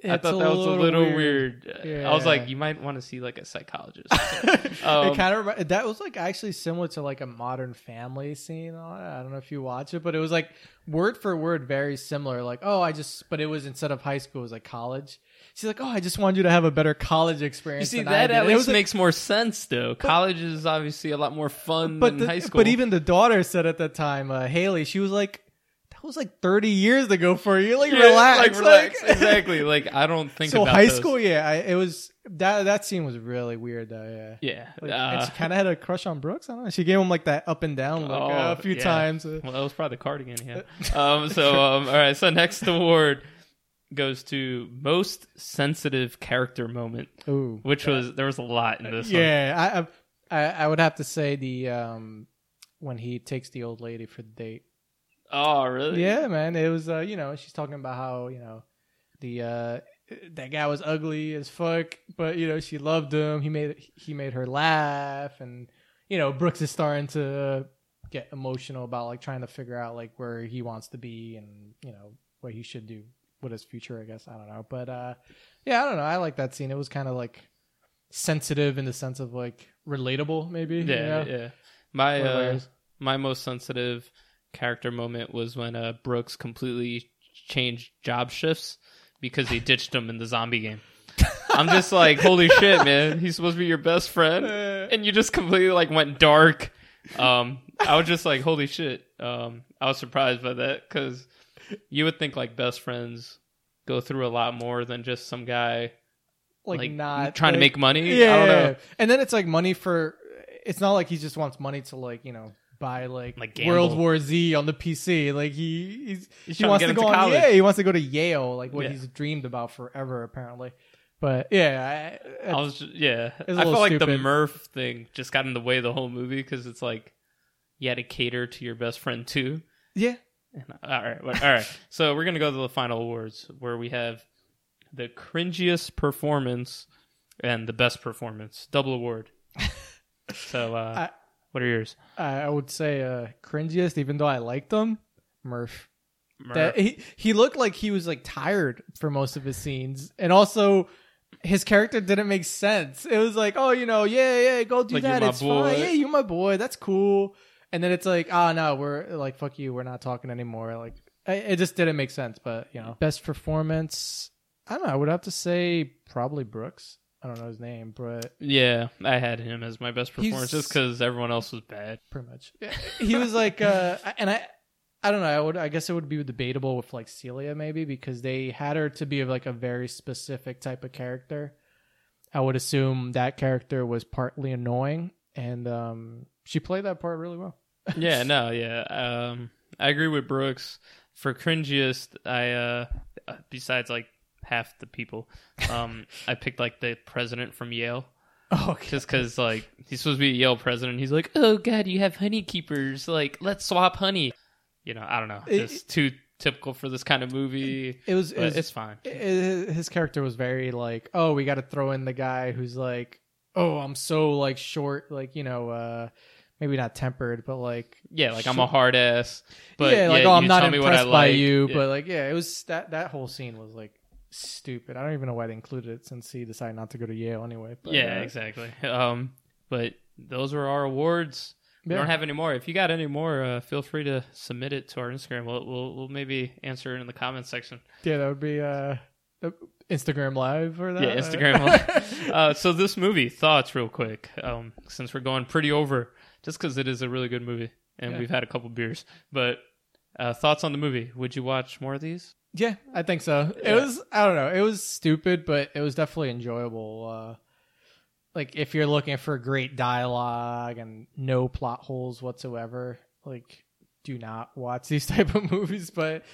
I thought that was a little weird. I was like, you might want to see like a psychologist. <laughs> it Um, kind of that was like actually similar to like a Modern Family scene. I don't know if you watch it, but it was like word for word very similar. Like, oh, I just, but it was instead of high school, it was like college. She's like, oh, I just wanted you to have a better college experience. you see, that did." at it least was, like- makes more sense, though. College is obviously a lot more fun but than the- high school. But even the daughter said at that time, uh, Haley, she was like, was like thirty years ago for you. Like, Yeah, relax, like, relax. like- <laughs> exactly. Like, I don't think so about high those. school, yeah, I, it was that that scene was really weird though. Yeah. Yeah. Like, uh, and she kind of had a crush on Brooks. I don't know. She gave him like that up and down look uh, Oh, a few yeah. times. Uh, Well, that was probably the cardigan he had. <laughs> um, so, um, all right. So, next award goes to most sensitive character moment, Ooh, which was there was a lot in this. one. yeah. I, I I would have to say the um when he takes the old lady for the date. Oh, really? Yeah, man. It was uh you know she's talking about how you know the uh that guy was ugly as fuck, but you know she loved him. He made he made her laugh, and you know Brooks is starting to get emotional about like trying to figure out like where he wants to be and you know what he should do with his future. I guess I don't know, but uh yeah, I don't know. I like that scene. It was kind of like sensitive in the sense of like relatable, maybe. you Yeah, know? yeah. My uh, my most sensitive character moment was when uh, Brooks completely changed job shifts because he ditched him in the zombie game. I'm just like, holy shit, man! He's supposed to be your best friend, and you just completely like went dark. Um, I was just like, holy shit! Um, I was surprised by that because you would think like best friends go through a lot more than just some guy like, like, not trying to make money. Yeah, I don't know. And then it's like money for. It's not like he just wants money to like you know buy like, Like gamble. World War Z on the PC. Like he he trying to wants to go to on. Yeah, he wants to go to Yale. Like what Yeah. he's dreamed about forever, apparently. But yeah, I, I was just, yeah. I felt like the. Murph thing just got in the way of the whole movie because it's like you had to cater to your best friend too. yeah. All right, all right. So we're gonna go to the final awards where we have the cringiest performance and the best performance, double award. <laughs> So, uh, what are yours? I, I would say uh cringiest, even though I liked them, Murph. Murph. That he he looked like he was like tired for most of his scenes, and also his character didn't make sense. It was like, oh, you know, yeah, yeah, go do Like, that. It's boy. fine. Yeah, you my boy. That's cool. And then it's like, oh no, we're like, fuck you. We're not talking anymore. Like, it just didn't make sense. But you know, best performance. I don't know. I would have to say probably Brooks. I don't know his name, but yeah, I had him as my best He's- performance just because everyone else was bad. pretty much. he was like, uh, and I, I don't know. I would, I guess it would be debatable with like Celia maybe because they had her to be like a very specific type of character. I would assume that character was partly annoying, and um, she played that part really well. yeah, <laughs> no, yeah. Um, I agree with Brooks. For cringiest, I uh, besides like half the people, um, I picked like the president from Yale. Oh, okay. Just because, like, he's supposed to be a Yale president. He's like, oh, God, you have honey keepers. Like, let's swap honey. You know, I don't know. It- It's too typical for this kind of movie. It was, it was it's fine. i- his character was very like, oh, we got to throw in the guy who's like, oh, I'm so like short, like you know, uh maybe not tempered, but like Yeah, like, I'm a hard ass. But yeah, like yeah, oh, I'm not tell me what I impressed by like. you, Yeah. but like yeah, it was that that whole scene was like stupid. I don't even know why they included it since he decided not to go to Yale anyway. But, yeah, uh, exactly. <laughs> Um, but those were our awards. We Yeah. don't have any more. If you got any more, uh, feel free to submit it to our Instagram. We'll, we'll we'll maybe answer it in the comments section. yeah, that would be uh the Instagram live or that. Yeah, Instagram. <laughs> Live. uh, so this movie thoughts real quick. Um, since we're going pretty over, just because it is a really good movie and Yeah. we've had a couple beers, but uh, thoughts on the movie? Would you watch more of these? Yeah, I think so. It was I don't know, it was stupid, but it was definitely enjoyable. Uh like if you're looking for great dialogue and no plot holes whatsoever, like do not watch <laughs> these type of movies. But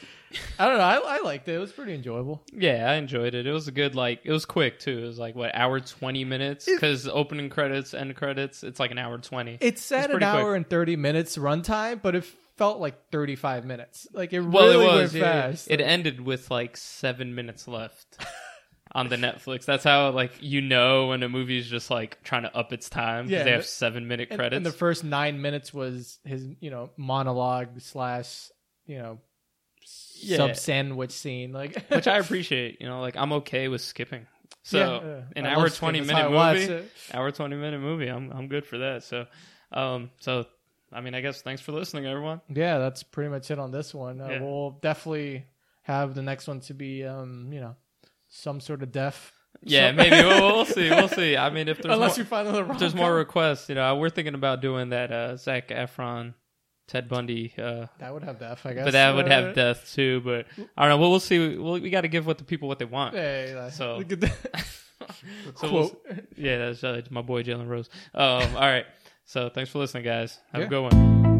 I don't know, I, I liked it. It was pretty enjoyable. Yeah, I enjoyed it. It was a good like. It was quick too. It was like what hour twenty minutes because opening credits, end credits, it's like an hour twenty. It said an pretty quick. hour and thirty minutes runtime, but it felt like thirty five minutes. Like it Well, really it was. went yeah, fast. It ended with like seven minutes left <laughs> on the Netflix. That's how like you know when a movie is just like trying to up its time because Yeah, they have seven minute and, credits. and the first nine minutes was his, you know, monologue slash, you know, Yeah. sub sandwich scene, like <laughs> which I appreciate. You know, like I'm okay with skipping. So Yeah, an I hour twenty minute how I watch movie, hour twenty minute movie. I'm I'm good for that. So, um, so I mean, I guess thanks for listening, everyone. Yeah, that's pretty much it on this one. Uh, Yeah. We'll definitely have the next one to be, um, you know, some sort of death. Yeah, So- maybe we'll, we'll see. We'll <laughs> see. I mean, if there's Unless more, you find another there's more requests, you know, we're thinking about doing that uh, Zac Efron, Ted Bundy. Uh, that would have death, I guess. but that would Uh, have death too. But I don't know. We'll, we'll see. We'll, we got to give what the people what they want. Hey, uh, So- look at that <laughs> So we'll- yeah, that's uh, my boy Jalen Rose. Um, all right. So thanks for listening, guys. Have Yeah. a good one.